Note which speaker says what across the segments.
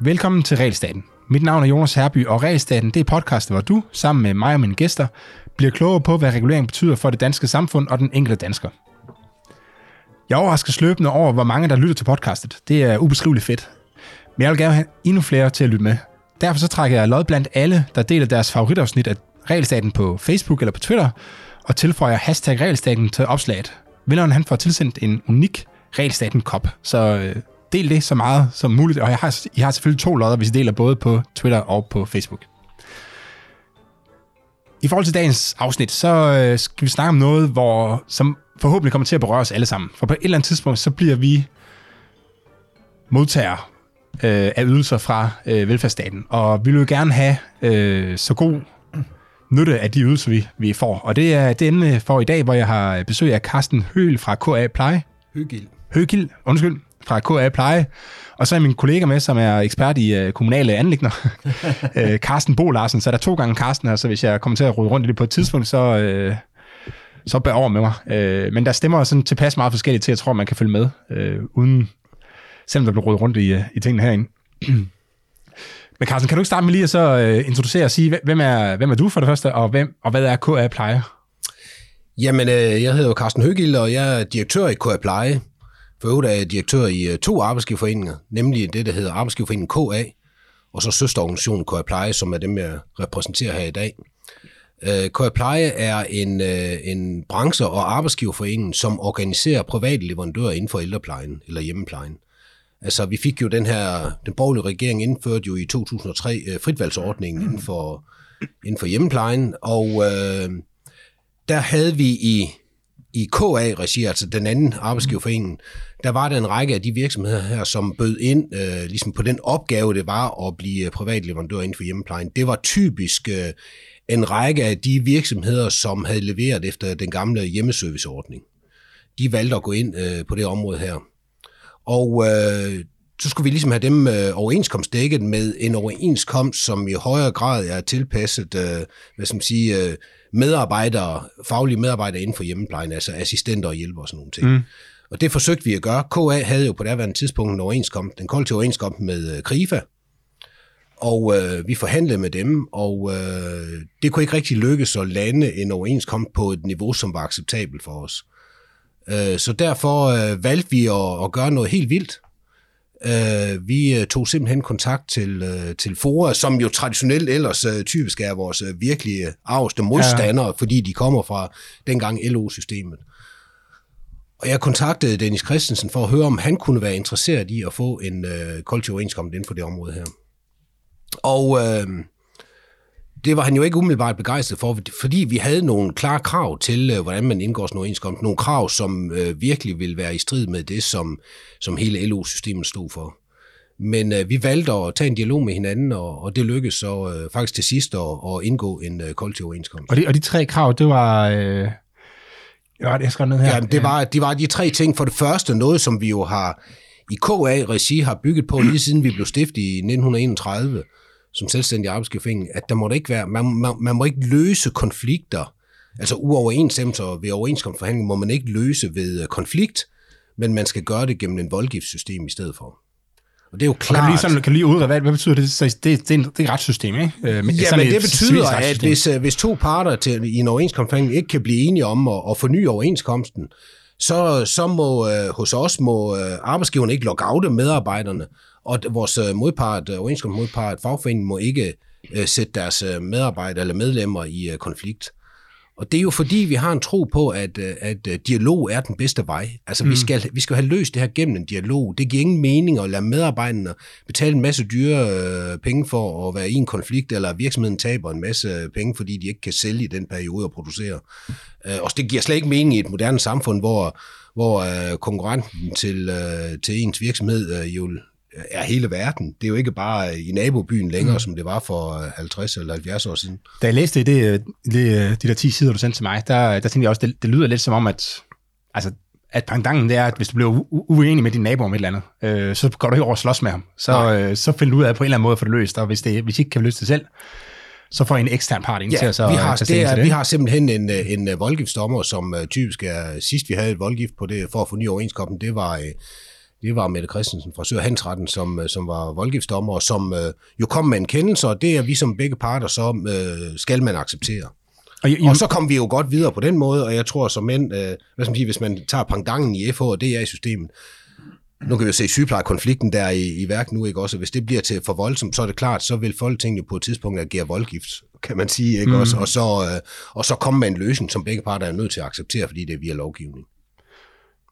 Speaker 1: Velkommen til Realstaten. Mit navn er Jonas Herby, og Realstaten det er podcast, hvor du, sammen med mig og mine gæster, bliver klogere på, hvad regulering betyder for det danske samfund og den enkelte dansker. Jeg overrasker sløbende over, hvor mange der lytter til podcastet. Det er ubeskriveligt fedt. Men jeg vil gerne have endnu flere til at lytte med. Derfor så trækker jeg lod blandt alle, der deler deres favoritafsnit af Realstaten på Facebook eller på Twitter, og tilføjer hashtag Realstaten til opslaget. Vinderen han får tilsendt en unik Realstaten kop, så øh, del det så meget som muligt. Og jeg har, I har selvfølgelig to lodder, hvis I deler både på Twitter og på Facebook. I forhold til dagens afsnit, så øh, skal vi snakke om noget, hvor, som forhåbentlig kommer til at berøre os alle sammen. For på et eller andet tidspunkt, så bliver vi modtager øh, af ydelser fra øh, velfærdsstaten. Og vi vil jo gerne have øh, så god nytte af de ydelser, vi, vi får. Og det er det emne for i dag, hvor jeg har besøg af Carsten Høl fra KA Pleje.
Speaker 2: Hygild.
Speaker 1: Høgild, undskyld, fra KA Pleje. Og så er min kollega med, som er ekspert i øh, kommunale anlægner, øh, Carsten Bo Larsen. Så er der to gange Carsten her, så hvis jeg kommer til at rode rundt i det på et tidspunkt, så, øh, så bær over med mig. Øh, men der stemmer sådan tilpas meget forskelligt til, at jeg tror, man kan følge med, øh, uden, selvom der bliver rodet rundt i, øh, i tingene herinde. Men Carsten, kan du ikke starte med lige at så øh, introducere og sige, hvem er, hvem er du for det første, og, hvem, og hvad er KA Pleje?
Speaker 2: Jamen, øh, jeg hedder Carsten Høgild, og jeg er direktør i KA Pleje. For øvrigt er jeg direktør i øh, to arbejdsgiverforeninger, nemlig det, der hedder Arbejdsgiverforeningen KA, og så søsterorganisationen KA Pleje, som er dem, jeg repræsenterer her i dag. Øh, KA Pleje er en, øh, en branche- og arbejdsgiverforening, som organiserer private leverandører inden for ældreplejen eller hjemmeplejen. Altså, vi fik jo den her, den borgerlige regering indførte jo i 2003 fritvalgsordningen inden for, inden for hjemmeplejen, og øh, der havde vi i, i KA-regi, altså den anden arbejdsgiverforening, der var der en række af de virksomheder her, som bød ind øh, ligesom på den opgave, det var at blive øh, privat leverandør inden for hjemmeplejen. Det var typisk øh, en række af de virksomheder, som havde leveret efter den gamle hjemmeserviceordning. De valgte at gå ind øh, på det område her. Og øh, så skulle vi ligesom have dem øh, overenskomstdækket med en overenskomst, som i højere grad er tilpasset, øh, hvad skal man sige, øh, medarbejdere, faglige medarbejdere inden for hjemmeplejen, altså assistenter og hjælpere og sådan nogle ting. Mm. Og det forsøgte vi at gøre. KA havde jo på det tidspunkt en overenskomst, en kollektiv overenskomst med øh, KRIFA, og øh, vi forhandlede med dem, og øh, det kunne ikke rigtig lykkes at lande en overenskomst på et niveau, som var acceptabelt for os. Øh, så derfor øh, valgte vi at, at gøre noget helt vildt. Øh, vi øh, tog simpelthen kontakt til, øh, til FOA, som jo traditionelt ellers øh, typisk er vores øh, virkelige arveste modstandere, ja. fordi de kommer fra dengang LO-systemet. Og jeg kontaktede Dennis Christensen for at høre, om han kunne være interesseret i at få en øh, kollektiv overenskomst inden for det område her. Og øh, det var han jo ikke umiddelbart begejstret for, fordi vi havde nogle klare krav til, øh, hvordan man indgår sådan en overenskomst. Nogle krav, som øh, virkelig ville være i strid med det, som, som hele LO-systemet stod for. Men øh, vi valgte at tage en dialog med hinanden, og, og det lykkedes så øh, faktisk til sidst at, at indgå en øh, kollektiv overenskomst.
Speaker 1: Og de, og de tre krav, det var... Øh Ja, det skal ned her.
Speaker 2: Ja, det var, det var de tre ting. For det første, noget som vi jo har i KA-regi har bygget på lige siden vi blev stiftet i 1931 som selvstændig arbejdsgiverforening, at der må det ikke være, man, man, man må ikke løse konflikter, altså uoverensstemmelser ved overenskomstforhandling må man ikke løse ved konflikt, men man skal gøre det gennem en voldgiftssystem i stedet for. Og det er jo klart...
Speaker 1: kan du lige, sådan, kan du lige udrede, hvad, hvad betyder det? Det, det, det, er, det er et retssystem, ikke?
Speaker 2: Øh, men, ja, men det betyder, at hvis, øh, hvis to parter til, i en overenskomstforhandling ikke kan blive enige om at, at forny overenskomsten, så, så må øh, hos os må øh, arbejdsgiverne ikke lockoute medarbejderne, og vores øh, modpart, øh, overenskomstmodpart, fagforeningen, må ikke øh, sætte deres øh, medarbejdere eller medlemmer i øh, konflikt. Og det er jo fordi, vi har en tro på, at, at dialog er den bedste vej. Altså, mm. vi, skal, vi skal have løst det her gennem en dialog. Det giver ingen mening at lade medarbejderne betale en masse dyre øh, penge for at være i en konflikt, eller virksomheden taber en masse penge, fordi de ikke kan sælge i den periode og producere. Øh, og det giver slet ikke mening i et moderne samfund, hvor, hvor øh, konkurrenten til, øh, til ens virksomhed øh, jo er hele verden. Det er jo ikke bare i nabobyen længere, mm. som det var for 50 eller 70 år siden.
Speaker 1: Da jeg læste det, det, de der 10 sider, du sendte til mig, der, der tænkte jeg også, det, det lyder lidt som om, at, altså, at pendanten det er, at hvis du bliver uenig med din nabo om et eller andet, øh, så går du ikke over og slås med ham. Så, øh, så finder du ud af på en eller anden måde at få det løst, og hvis, det, hvis I ikke kan løse det selv, så får I en ekstern part ind ja, til at så
Speaker 2: vi har, det er, det. Vi har simpelthen en, en, voldgiftsdommer, som typisk er, sidst vi havde et voldgift på det, for at få ny overenskomst, det var, det var Mette Christensen fra Sørhandsretten, som, øh, som var voldgiftsdommer, og som øh, jo kom med en kendelse, og det er vi som begge parter, så øh, skal man acceptere. Og, og så kom vi jo godt videre på den måde, og jeg tror som mænd, øh, hvad skal man sige, hvis man tager pangdangen i FH og er i systemet, nu kan vi jo se sygeplejekonflikten der i, i værk nu, ikke også? Hvis det bliver til for voldsomt, så er det klart, så vil Folketinget på et tidspunkt agere voldgift, kan man sige, ikke mm. også? Og så, øh, og så komme med en løsning, som begge parter er nødt til at acceptere, fordi det er via lovgivning.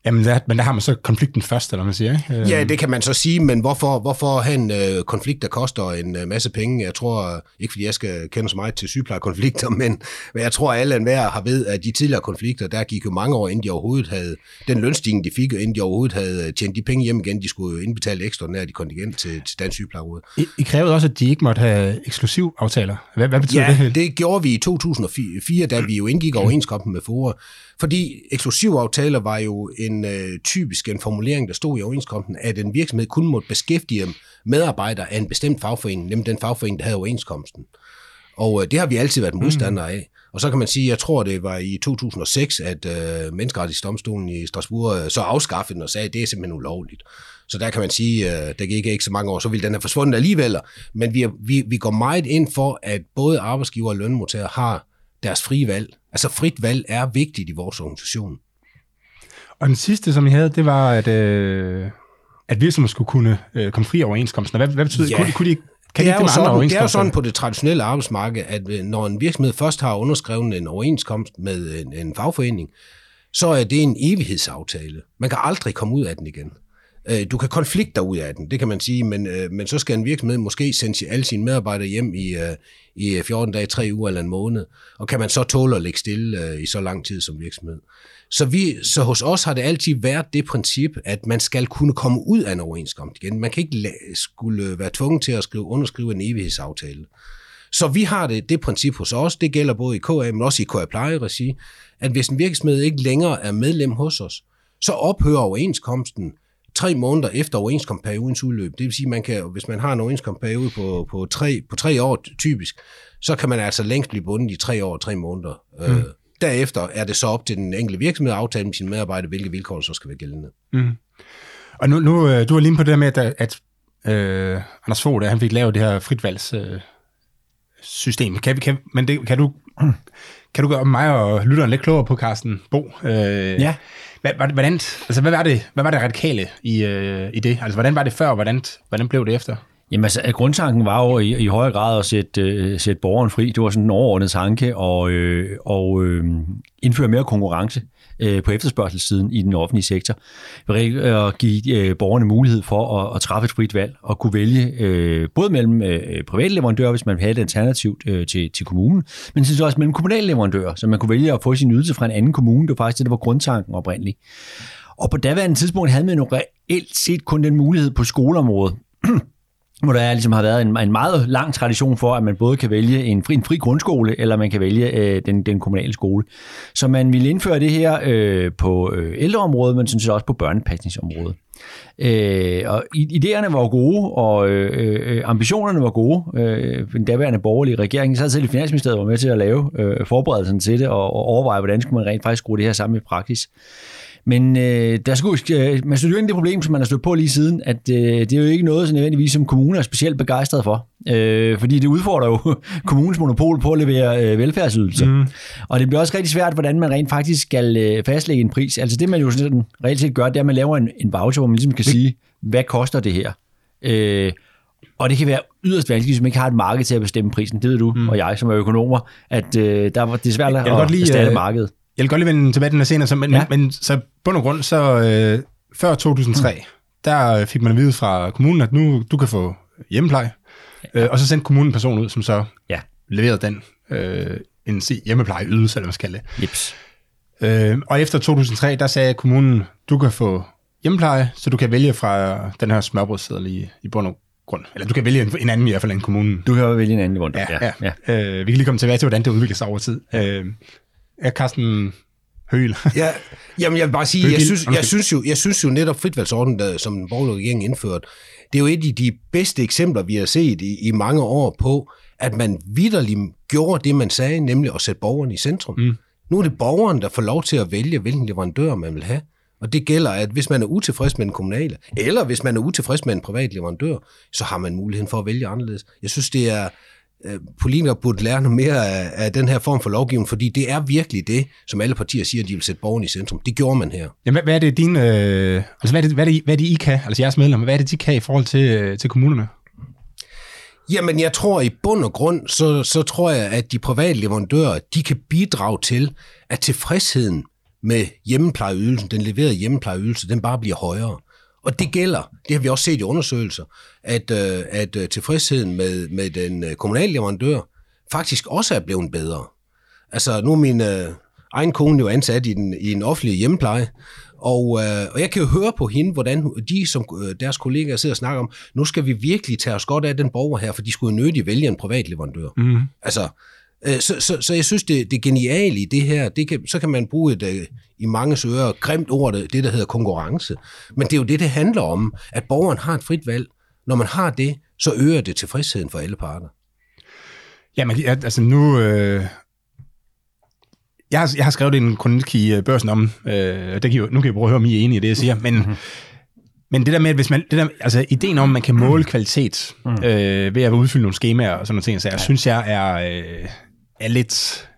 Speaker 1: Jamen, der, men der har man så konflikten først, eller man siger, ikke?
Speaker 2: Ja, det kan man så sige, men hvorfor, hvorfor have en øh, konflikt, der koster en øh, masse penge? Jeg tror, ikke fordi jeg skal kende så meget til sygeplejekonflikter, men, men jeg tror, at alle enhver har ved, at de tidligere konflikter, der gik jo mange år, inden de overhovedet havde den lønstigning, de fik, inden de overhovedet havde tjent de penge hjem igen, de skulle indbetale ekstra nær de kontingent til, til Dansk Sygeplejeråd.
Speaker 1: I, I krævede også, at de ikke måtte have eksklusiv aftaler. Hvad, hvad betyder
Speaker 2: ja,
Speaker 1: det?
Speaker 2: det gjorde vi i 2004, da vi jo indgik overenskomsten med FOA. Fordi eksklusivaftaler var jo en øh, typisk en formulering, der stod i overenskomsten, at en virksomhed kun måtte beskæftige medarbejdere af en bestemt fagforening, nemlig den fagforening, der havde overenskomsten. Og øh, det har vi altid været modstandere af. Og så kan man sige, jeg tror det var i 2006, at øh, menneskerettighedsdomstolen i Strasbourg øh, så afskaffede den og sagde, at det er simpelthen ulovligt. Så der kan man sige, øh, der gik ikke så mange år, så ville den have forsvundet alligevel. Men vi, vi, vi går meget ind for, at både arbejdsgiver og lønmodtagere har deres frie valg. Altså frit valg er vigtigt i vores organisation.
Speaker 1: Og den sidste, som I havde, det var, at, øh, at virksomheder skulle kunne øh, komme fri overenskomsten. Hvad, hvad betyder
Speaker 2: Ja.
Speaker 1: Kunne, kunne de, kan
Speaker 2: det,
Speaker 1: de
Speaker 2: er
Speaker 1: med andre
Speaker 2: sådan, det er jo sådan på det traditionelle arbejdsmarked, at øh, når en virksomhed først har underskrevet en overenskomst med en, en fagforening, så er det en evighedsaftale. Man kan aldrig komme ud af den igen. Øh, Du kan konflikte ud af den, det kan man sige, men, øh, men så skal en virksomhed måske sende alle sine medarbejdere hjem i, øh, i øh, 14 dage, 3 uger eller en måned, og kan man så tåle at ligge stille i så lang tid som virksomhed. Så, vi, så hos os har det altid været det princip, at man skal kunne komme ud af en overenskomst igen. Man kan ikke la- skulle være tvunget til at skrive, underskrive en evighedsaftale. Så vi har det, det princip hos os, det gælder både i KA, men også i KA Pleje-regi, at hvis en virksomhed ikke længere er medlem hos os, så ophører overenskomsten tre måneder efter overenskomstperiodens udløb. Det vil sige, man kan, hvis man har en overenskomstperiode på, på, tre, på tre år typisk, så kan man altså længst blive bundet i tre år og tre måneder. Mm. Øh, derefter er det så op til den enkelte virksomhed at aftale med sine medarbejdere, hvilke vilkår der så skal være gældende.
Speaker 1: Mm. Og nu, nu øh, du var lige på det der med, at, at øh, Anders Fogh, der, han fik lavet det her fritvalgs øh, system. Kan, vi- kan, men det, kan du kan du gøre mig og lytteren lidt klogere på, Carsten Bo? Øh,
Speaker 3: Ja.
Speaker 1: Hvad, hvad- hvordan, altså, hvad, var det, hvad var det radikale i, øh, i det? Altså, hvordan var det før, og hvordan, hvordan blev det efter?
Speaker 3: Jamen altså, grundtanken var jo i, i højere grad at sætte, øh, sætte borgeren fri. Det var sådan en overordnet tanke, og, øh, og øh, indføre mere konkurrence øh, på efterspørgselssiden i den offentlige sektor. At øh, give øh, borgerne mulighed for at, at træffe et frit valg og kunne vælge øh, både mellem øh, private leverandører, hvis man ville have et alternativ øh, til, til kommunen, men sådan også mellem kommunale leverandører, så man kunne vælge at få sin ydelse fra en anden kommune. Det var faktisk det, der var grundtanken oprindeligt. Og på daværende tidspunkt havde man jo reelt set kun den mulighed på skoleområdet, hvor der ligesom har været en, en meget lang tradition for, at man både kan vælge en fri, en fri grundskole, eller man kan vælge øh, den, den kommunale skole. Så man ville indføre det her øh, på øh, ældreområdet, men sådan set også på børnepasningsområdet. Øh, og idéerne var gode, og øh, øh, ambitionerne var gode. Øh, den daværende borgerlige regering så selv i Finansministeriet var med til at lave øh, forberedelsen til det, og, og overveje, hvordan skulle man rent faktisk skrue det her sammen i praksis. Men øh, der skulle, øh, man stødte jo ind i det problem, som man har stødt på lige siden, at øh, det er jo ikke noget, som nødvendigvis som kommuner er specielt begejstret for. Øh, fordi det udfordrer jo kommunens monopol på at levere øh, velfærdsydelser. Mm. Og det bliver også rigtig svært, hvordan man rent faktisk skal øh, fastlægge en pris. Altså det, man jo sådan reelt set gør, det er, at man laver en, en voucher, hvor man ligesom kan sige, hvad koster det her? Øh, og det kan være yderst vanskeligt, hvis man ikke har et marked til at bestemme prisen. Det ved du mm. og jeg, som er økonomer, at øh, der, var- det er svært at
Speaker 1: godt lige,
Speaker 3: erstatte
Speaker 1: øh,
Speaker 3: markedet.
Speaker 1: Jeg vil godt lige vende tilbage til den her senere, så, men,
Speaker 3: Ja.
Speaker 1: men, så bund og grund, så øh, før 2003, mm. der fik man at vide fra kommunen, at nu du kan få hjemmepleje, ja. øh, og så sendte kommunen en person ud, som så
Speaker 3: Ja,
Speaker 1: leverede den øh, en se- hjemmeplejeydelse, eller hvad man skal kalde det.
Speaker 3: jeps.
Speaker 1: Øh, og efter 2003, der sagde kommunen, du kan få hjemmepleje, så du kan vælge fra den her smørbrødsseddel i, i bund og grund. Eller du kan vælge en, en anden i hvert fald end kommunen.
Speaker 3: Du kan jo vælge en anden rundt.
Speaker 1: Ja, ja. ja. Øh, vi kan lige komme tilbage til, hvordan det udvikler sig over tid. Øh, ja, Carsten Høgel.
Speaker 2: Ja, jamen jeg vil bare sige, jeg
Speaker 1: Høgil,
Speaker 2: synes, jeg, synes jo, jeg synes jo netop fritvalgsordenen, der, som den borgerlige regering indførte, det er jo et af de bedste eksempler, vi har set i, i mange år på, at man vidderligt gjorde det, man sagde, nemlig at sætte borgeren i centrum. Mm. Nu er det borgeren, der får lov til at vælge, hvilken leverandør man vil have. Og det gælder, at hvis man er utilfreds med den kommunale, eller hvis man er utilfreds med en privat leverandør, så har man muligheden for at vælge anderledes. Jeg synes, det er, øh, politikere burde lære noget mere af, af den her form for lovgivning, fordi det er virkelig det, som alle partier siger, at de vil sætte borgerne i centrum. Det gjorde man her.
Speaker 1: Jamen, hvad, er det din, øh, altså hvad er det, hvad er det, hvad er det, I kan, altså jeres medlemmer, hvad er det, de kan i forhold til, øh, til kommunerne?
Speaker 2: Jamen, jeg tror i bund og grund, så, så tror jeg, at de private leverandører, de kan bidrage til, at tilfredsheden med hjemmeplejeydelsen, den leverede hjemmeplejeydelse, den bare bliver højere. Og det gælder, det har vi også set i undersøgelser, at, øh, at øh, tilfredsheden med, med den øh, kommunale leverandør faktisk også er blevet bedre. Altså, nu er min øh, egen kone jo ansat i, den, i en offentlig hjemmepleje, og, øh, og jeg kan jo høre på hende, hvordan de som øh, deres kollegaer sidder og snakker om, nu skal vi virkelig tage os godt af den borger her, for de skulle jo nødigt vælge en privat leverandør. Mm. Altså, så, så, så jeg synes, det, det geniale i det her, det kan, så kan man bruge et øh, i mange søger grimt ord, det, der hedder konkurrence. Men det er jo det, det handler om, at borgeren har et frit valg. Når man har det, så øger det tilfredsheden for alle parter.
Speaker 1: Jamen, altså nu, øh, jeg har, jeg har skrevet en kronik i øh, børsen om, øh, det kan jo, nu kan jeg prøve at høre, om I er enige i det, jeg siger, men, mm-hmm. men det der med, hvis man, det der, altså ideen om, at man kan måle kvalitet mm. øh, ved at udfylde nogle skemaer og sådan nogle ting, så jeg ja. synes, jeg er, øh, er lidt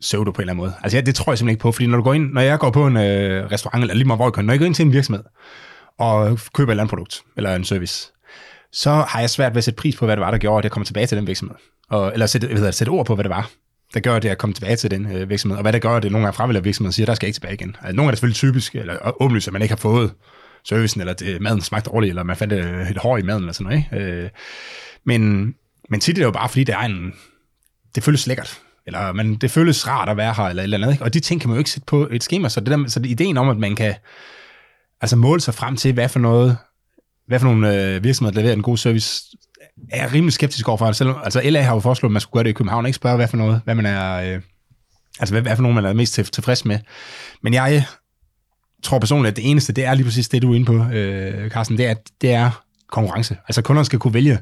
Speaker 1: pseudo på en eller anden måde. Altså ja, det tror jeg simpelthen ikke på, fordi når du går ind, når jeg går på en øh, restaurant, eller lige meget hvor jeg går, når jeg går ind til en virksomhed, og køber et eller andet produkt, eller en service, så har jeg svært ved at sætte pris på, hvad det var, der gjorde, at jeg kommer tilbage til den virksomhed. Og, eller sætte, hvad hedder, sætte ord på, hvad det var, der gør det at komme tilbage til den øh, virksomhed, og hvad der gør det, nogle gange fravælger virksomheden og siger, der skal jeg ikke tilbage igen. Altså, nogle er det selvfølgelig typisk, eller åbenlyst, at man ikke har fået servicen, eller det, maden smagte dårligt, eller man fandt et, et hår i maden, eller sådan noget. Ikke? Øh, men, men tit er det jo bare, fordi det er en, det føles lækkert, eller men det føles rart at være her, eller et eller andet. Ikke? Og de ting kan man jo ikke sætte på et schema, så, det der, så det, ideen om, at man kan altså måle sig frem til, hvad for noget, hvad for nogle øh, virksomheder, der leverer en god service, er jeg rimelig skeptisk overfor. Selvom, altså LA har jo foreslået, at man skulle gøre det i København, ikke spørge, hvad for noget, hvad man er, øh, altså hvad, hvad for nogen, man er mest til, tilfreds med. Men jeg tror personligt, at det eneste, det er lige præcis det, du er inde på, øh, Carsten, det er, det er konkurrence. Altså kunderne skal kunne vælge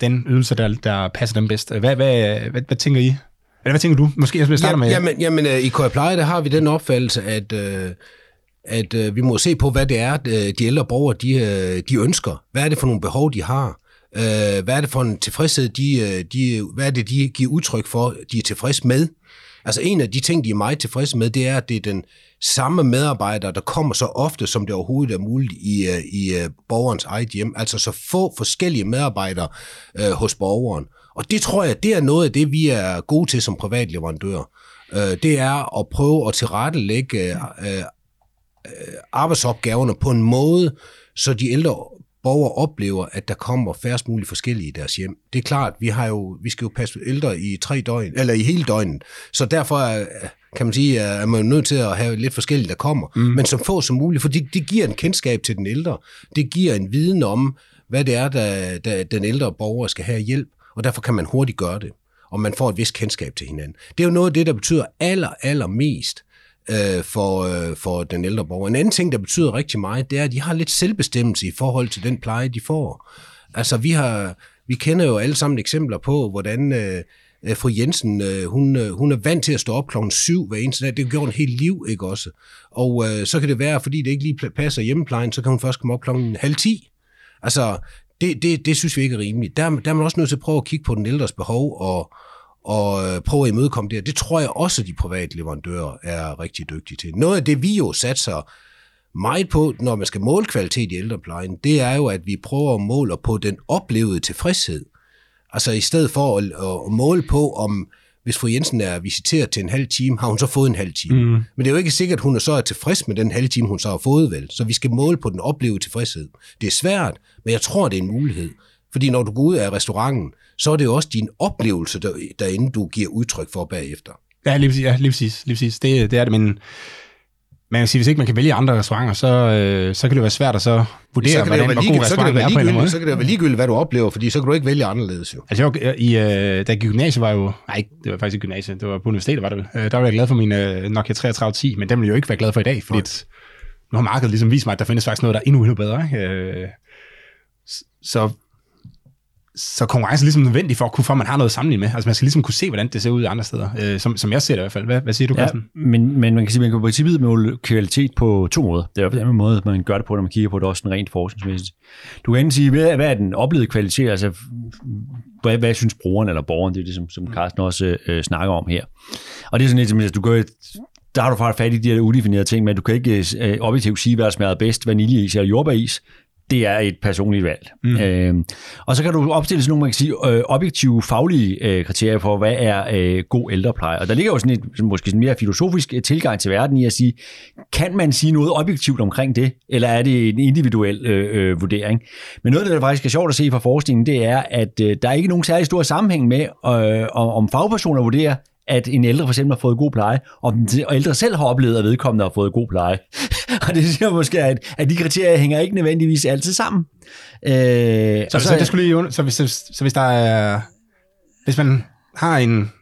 Speaker 1: den ydelse, der, der passer dem bedst. Hvad, hvad, hvad, hvad tænker I? Eller hvad tænker du? Måske jeg starter med...
Speaker 2: Jamen, jamen øh, i KR Pleje, der har vi den opfattelse, at, øh, at øh, vi må se på, hvad det er, de ældre borgere, de, de ønsker. Hvad er det for nogle behov, de har? hvad er det for en tilfredshed, de, de, hvad er det, de giver udtryk for, de er tilfredse med? Altså en af de ting, de er meget tilfredse med, det er, at det er den samme medarbejder, der kommer så ofte, som det overhovedet er muligt i, øh, i øh, borgerens eget hjem. Altså så få forskellige medarbejdere øh, hos borgeren. Og det tror jeg, det er noget af det, vi er gode til som privatleverandør. Øh, det er at prøve at tilrettelægge øh, øh, arbejdsopgaverne på en måde, så de ældre borgere oplever, at der kommer færrest muligt forskellige i deres hjem. Det er klart, vi har jo vi skal jo passe ældre i tre døgn, eller i hele døgnet, så derfor er, kan man sige, at man er nødt til at have lidt forskellige, der kommer, mm. men som få som muligt, for det, det giver en kendskab til den ældre. Det giver en viden om, hvad det er, der, der den ældre borger skal have hjælp og derfor kan man hurtigt gøre det, og man får et vist kendskab til hinanden. Det er jo noget af det, der betyder aller, aller mest øh, for, øh, for den ældre borger. En anden ting, der betyder rigtig meget, det er, at de har lidt selvbestemmelse i forhold til den pleje, de får. Altså, vi har, vi kender jo alle sammen eksempler på, hvordan øh, øh fru Jensen, øh, hun, øh, hun er vant til at stå op klokken syv hver eneste dag. Det gjort hun helt liv, ikke også? Og øh, så kan det være, fordi det ikke lige passer hjemmeplejen, så kan hun først komme op klokken halv ti. Altså, det, det, det synes vi ikke er rimeligt. Der, der er man også nødt til at prøve at kigge på den ældres behov og, og øh, prøve at imødekomme det. Det tror jeg også, de private leverandører er rigtig dygtige til. Noget af det, vi jo satser meget på, når man skal måle kvalitet i ældreplejen, det er jo, at vi prøver at måle på den oplevede tilfredshed. Altså i stedet for at, at måle på, om hvis fru Jensen er visiteret til en halv time, har hun så fået en halv time. Mm. Men det er jo ikke sikkert, at hun er så er tilfreds med den halve time, hun så har fået vel. Så vi skal måle på den oplevede tilfredshed. Det er svært, men jeg tror, det er en mulighed. Fordi når du går ud af restauranten, så er det jo også din oplevelse, der, derinde du giver udtryk for bagefter.
Speaker 1: Ja, lige præcis. Ja, lige præcis, lige præcis. Det, det er det, men man kan sige, hvis ikke man kan vælge andre restauranter, så, øh, så kan det være svært at så vurdere, så hvordan, hvor god restaurant er på en måde.
Speaker 2: Så kan det være ligegyldigt, hvad du oplever, fordi så kan du ikke vælge anderledes jo.
Speaker 1: Altså, jeg, i, øh, da gymnasiet var jo, nej, det var faktisk ikke gymnasiet, det var på universitetet, var det vel. Øh, der var jeg glad for min øh, Nokia 3310, men den ville jeg jo ikke være glad for i dag, fordi et, nu har markedet ligesom vist mig, at der findes faktisk noget, der er endnu, endnu bedre. Ikke? Øh, så så konkurrence er ligesom nødvendig for, at, kunne, for at man har noget at sammenligne med. Altså man skal ligesom kunne se, hvordan det ser ud andre steder, øh, som, som jeg ser det i hvert fald. Hvad, hvad siger du, Carsten?
Speaker 3: Ja, men, men man kan sige, man kan på princippet måle kvalitet på to måder. Det er jo den måde, man gør det på, når man kigger på det også rent forskningsmæssigt. Du kan enten sige, hvad, hvad er den oplevede kvalitet, altså hvad, hvad synes brugeren eller borgeren, det er det, som, som Carsten også øh, snakker om her. Og det er sådan lidt, at du gør der har du faktisk fat i de her udefinerede ting, men du kan ikke øh, objektivt sige, hvad der smager bedst, vaniljeis eller jordbæris det er et personligt valg. Mm. Øh, og så kan du opstille sådan nogle, man kan sige, øh, objektive, faglige øh, kriterier for, hvad er øh, god ældrepleje. Og der ligger jo sådan et måske sådan mere filosofisk øh, tilgang til verden i at sige, kan man sige noget objektivt omkring det, eller er det en individuel øh, øh, vurdering? Men noget, der faktisk er sjovt at se fra forskningen, det er, at øh, der er ikke nogen særlig stor sammenhæng med, øh, om fagpersoner vurderer, at en ældre for eksempel har fået god pleje, og den ældre selv har oplevet, at vedkommende har fået god pleje. og det siger måske, at, at de kriterier hænger ikke nødvendigvis altid sammen.
Speaker 1: Øh, så, så, så, det skulle lige, så, hvis, så, hvis der er, hvis man har en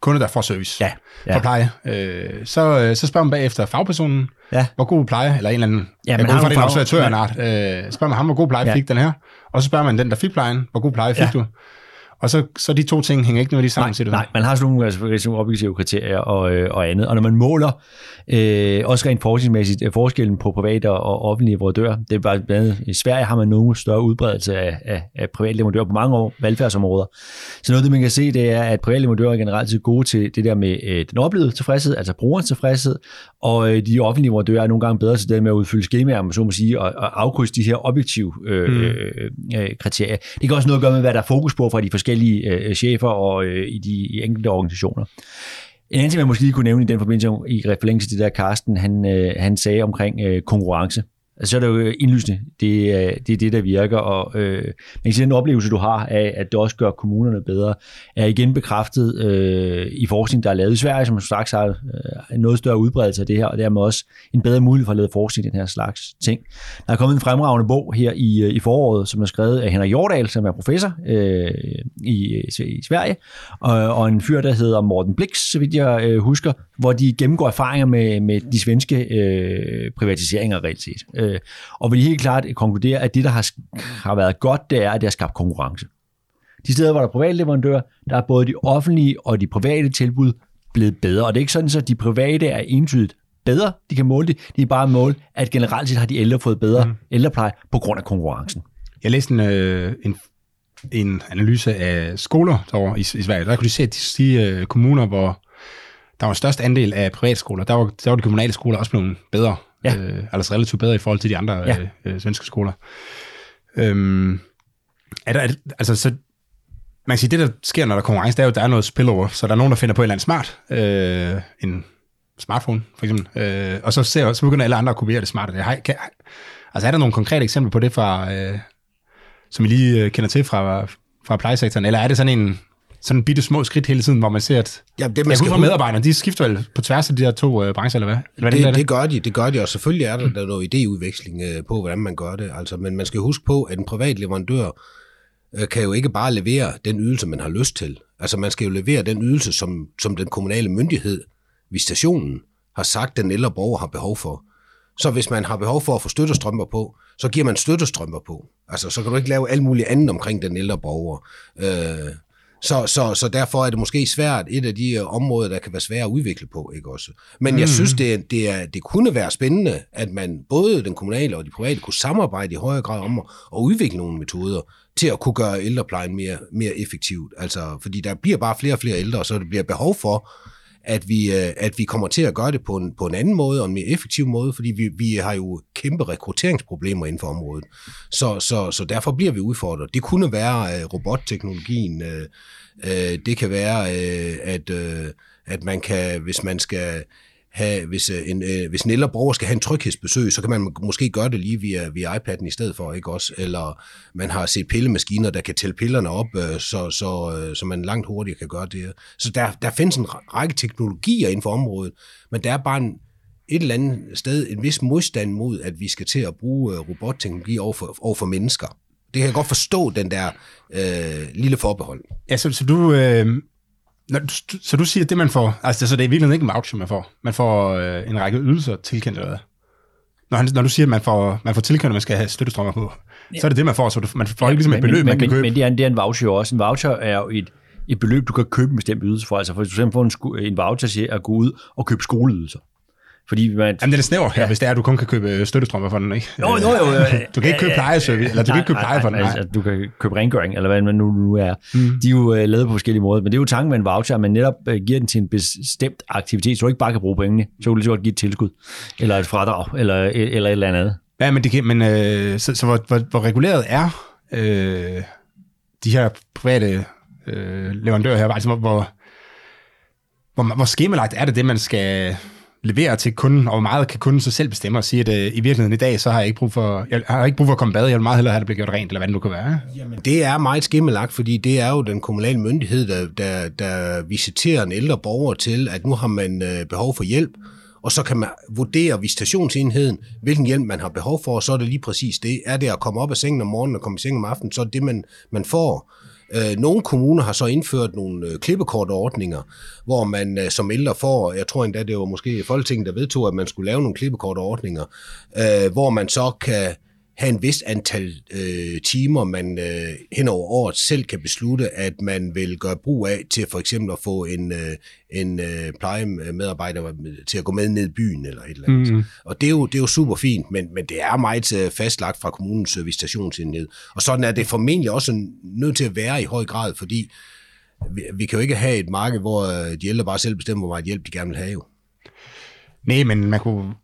Speaker 1: kunde, der får service
Speaker 3: ja, ja.
Speaker 1: for pleje, øh, så, øh, så spørger man bagefter fagpersonen, ja. hvor god pleje, eller en eller anden, ja, men jeg for det er observatør art, øh, spørger man ham, hvor god pleje ja. fik den her, og så spørger man den, der fik plejen, hvor god pleje fik ja. du. Og så, så de to ting hænger ikke noget sammen,
Speaker 3: nej,
Speaker 1: siger du?
Speaker 3: Nej, man har sådan nogle, altså, nogle objektive kriterier og, øh, og andet. Og når man måler, øh, også rent forskningsmæssigt, øh, forskellen på private og offentlige leverandører, det er bare blandt andet, i Sverige har man nogen større udbredelse af, af, af private leverandører på mange år, velfærdsområder. Så noget, det man kan se, det er, at private leverandører er generelt er gode til det der med øh, den oplevede tilfredshed, altså brugerens tilfredshed, og øh, de offentlige leverandører er nogle gange bedre til det med at udfylde skemaer, man så må sige, og, og afkrydse de her objektive øh, mm. øh, kriterier. Det kan også noget at gøre med, hvad der er fokus på fra de forskellige øh, chefer og øh, i de i enkelte organisationer. En anden ting, man måske lige kunne nævne i den forbindelse, i forlængelse til det der Carsten, han, øh, han sagde omkring øh, konkurrence. Altså, så er det jo øh, indlysende. Det er, det er det, der virker, og øh, man kan sige, den oplevelse, du har af, at det også gør kommunerne bedre, er igen bekræftet øh, i forskning, der er lavet i Sverige, som straks har øh, noget større udbredelse af det her, og dermed også en bedre mulighed for at lave forskning i den her slags ting. Der er kommet en fremragende bog her i, øh, i foråret, som er skrevet af Henrik Jordal, som er professor øh, i, i Sverige, og, og en fyr, der hedder Morten Blix, så vidt jeg øh, husker, hvor de gennemgår erfaringer med, med de svenske øh, privatiseringer reelt set. Øh, og vil helt klart konkludere, at det, der har, har været godt, det er, at det har skabt konkurrence. De steder, hvor der er private leverandører, der er både de offentlige og de private tilbud blevet bedre. Og det er ikke sådan, at de private er entydigt bedre, de kan måle det. De er bare mål, at generelt set har de ældre fået bedre mm. ældrepleje på grund af konkurrencen.
Speaker 1: Jeg læste en, øh, en, en analyse af skoler derovre i, i Sverige. Der kunne de se, at de, de øh, kommuner, hvor der var størst andel af privatskoler, der var, der var de kommunale skoler også blevet bedre. Ja. Øh, altså relativt bedre i forhold til de andre ja. øh, øh, svenske skoler. Øhm, er der, er altså, så, man kan sige, det der sker, når der er konkurrence, det er jo, at der er noget spillover. Så der er nogen, der finder på et eller andet smart. Øh, en smartphone, for eksempel. Øh, og så, ser, så begynder alle andre at kopiere det smarte. Det. Har, kan, altså er der nogle konkrete eksempler på det, fra, øh, som I lige øh, kender til fra, fra plejesektoren? Eller er det sådan en, sådan bitte små skridt hele tiden, hvor man ser, at ja, det, man skal medarbejderne, de skifter vel på tværs af de her to øh, brancher, eller hvad? Eller
Speaker 2: det, det, det, gør de, det gør de, og selvfølgelig er der, der noget idéudveksling øh, på, hvordan man gør det. Altså, men man skal huske på, at en privat leverandør øh, kan jo ikke bare levere den ydelse, man har lyst til. Altså, man skal jo levere den ydelse, som, som den kommunale myndighed, visitationen, har sagt, den ældre borger har behov for. Så hvis man har behov for at få støttestrømper på, så giver man støttestrømper på. Altså, så kan du ikke lave alt muligt andet omkring den ældre borger. Øh, så, så, så derfor er det måske svært, et af de øh, områder, der kan være svære at udvikle på. Ikke også? Men mm. jeg synes, det, det, er, det kunne være spændende, at man både den kommunale og de private kunne samarbejde i højere grad om at, at udvikle nogle metoder til at kunne gøre ældreplejen mere, mere effektivt. Altså, fordi der bliver bare flere og flere ældre, så det bliver behov for, at vi, øh, at vi kommer til at gøre det på en, på en anden måde og en mere effektiv måde, fordi vi, vi har jo kæmpe rekrutteringsproblemer inden for området. Så, så, så derfor bliver vi udfordret. Det kunne være øh, robotteknologien, uh, det kan være, at, at man kan, hvis man skal have, hvis øh, en, øh, hvis en ældre borger skal have en tryghedsbesøg, så kan man måske gøre det lige via, via iPad'en i stedet for, ikke også? Eller man har set pillemaskiner, der kan tælle pillerne op, øh, så, så, øh, så man langt hurtigere kan gøre det. Så der, der findes en række teknologier inden for området, men der er bare en, et eller andet sted en vis modstand mod, at vi skal til at bruge øh, robotteknologi over for, over for mennesker. Det kan jeg godt forstå, den der øh, lille forbehold.
Speaker 1: Ja, så, så du, øh, du, så du siger, at det man får, altså så det er i virkeligheden ikke en voucher, man får. Man får øh, en række ydelser tilkendt eller hvad? Når, han, når du siger, at man får, man får tilkendt, at man skal have støttestrømmer på, så er det det, man får. Så du, man får ikke ligesom et beløb,
Speaker 3: men,
Speaker 1: man kan
Speaker 3: men,
Speaker 1: købe.
Speaker 3: Men det er, en, det er en voucher også. En voucher er jo et, et beløb, du kan købe en bestemt ydelse for. Altså for eksempel få en, en voucher til at gå ud og købe skoleydelser. Fordi man,
Speaker 1: Jamen, det er snævert her, hvis det er, at du kun kan købe støttestrømper for den, ikke?
Speaker 3: Jo, jo, jo. jo.
Speaker 1: Du kan ikke købe plejeservice, eller du kan ikke købe pleje for den, nej.
Speaker 3: Altså, du kan købe rengøring, eller hvad man nu, nu er. Mm. De er jo uh, lavet på forskellige måder, men det er jo tanken med en voucher, at man netop uh, giver den til en bestemt aktivitet, så du ikke bare kan bruge pengene, så kan du lige så godt give et tilskud, eller et fradrag, eller, eller et eller andet.
Speaker 1: Ja, men, det kan, men øh, så, så hvor, hvor, hvor reguleret er øh, de her private øh, leverandører her, altså hvor, hvor, hvor, hvor skemalagt er det det, man skal levere til kunden, og hvor meget kan kunden så selv bestemme og sige, at øh, i virkeligheden i dag, så har jeg ikke brug for, jeg har ikke brug for at komme bad, jeg vil meget hellere have, at det bliver gjort rent, eller hvad det nu kan være.
Speaker 2: Jamen, det er meget skimmelagt, fordi det er jo den kommunale myndighed, der, der, der visiterer en ældre borger til, at nu har man øh, behov for hjælp, og så kan man vurdere visitationsenheden, hvilken hjælp man har behov for, og så er det lige præcis det. Er det at komme op af sengen om morgenen og komme i seng om aftenen, så er det det, man, man får. Øh, nogle kommuner har så indført nogle øh, klippekortordninger, hvor man øh, som ældre får, jeg tror endda det var måske Folketinget, der vedtog, at man skulle lave nogle klippekortordninger, øh, hvor man så kan have en vis antal øh, timer, man øh, hen over året selv kan beslutte, at man vil gøre brug af til for eksempel at få en, øh, en øh, plejemedarbejder til at gå med ned i byen eller et eller andet. Mm. Og det er, jo, det er jo super fint, men, men det er meget øh, fastlagt fra kommunens øh, visitationsenhed. Og sådan er det formentlig også nødt til at være i høj grad, fordi vi, vi kan jo ikke have et marked, hvor øh, de ældre bare selv bestemmer, hvor meget hjælp de gerne vil have jo.
Speaker 1: Nej, men man kunne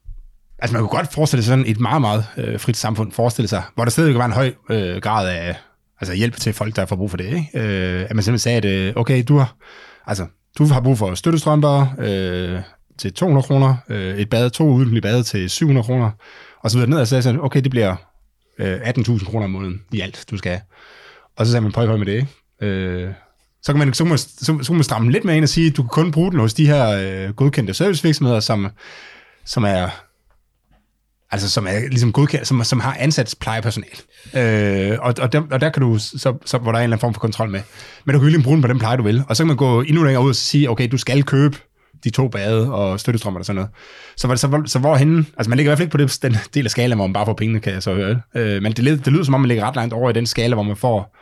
Speaker 1: Altså man kunne godt forestille sig sådan et meget, meget øh, frit samfund, forestille sig, hvor der stadigvæk var en høj øh, grad af altså hjælp til folk, der får brug for det. Ikke? Øh, at man simpelthen sagde, at øh, okay, du har, altså, du har brug for støttestrømper øh, til 200 kroner, øh, et bad, to uden bad til 700 kroner, og så videre ned, og så sagde okay, det bliver øh, 18.000 kroner om måneden i alt, du skal have. Og så sagde man, prøv med det, ikke? Øh, så kan, man, så, må, man, så, så kan man stramme lidt med ind og sige, at du kan kun bruge den hos de her øh, godkendte servicevirksomheder, som, som er altså som er ligesom godkendt, som, som har ansat plejepersonal. Øh, og, og, der, og der kan du, så, så, hvor der er en eller anden form for kontrol med. Men du kan virkelig bruge den på den pleje, du vil. Og så kan man gå endnu længere ud og sige, okay, du skal købe de to bade og støttestrømmer og sådan noget. Så, så, så, så hvorhenne, altså man ligger i hvert fald ikke på det, den del af skala, hvor man bare får pengene, kan jeg så høre. Øh, men det, det lyder som om, man ligger ret langt over i den skala, hvor man får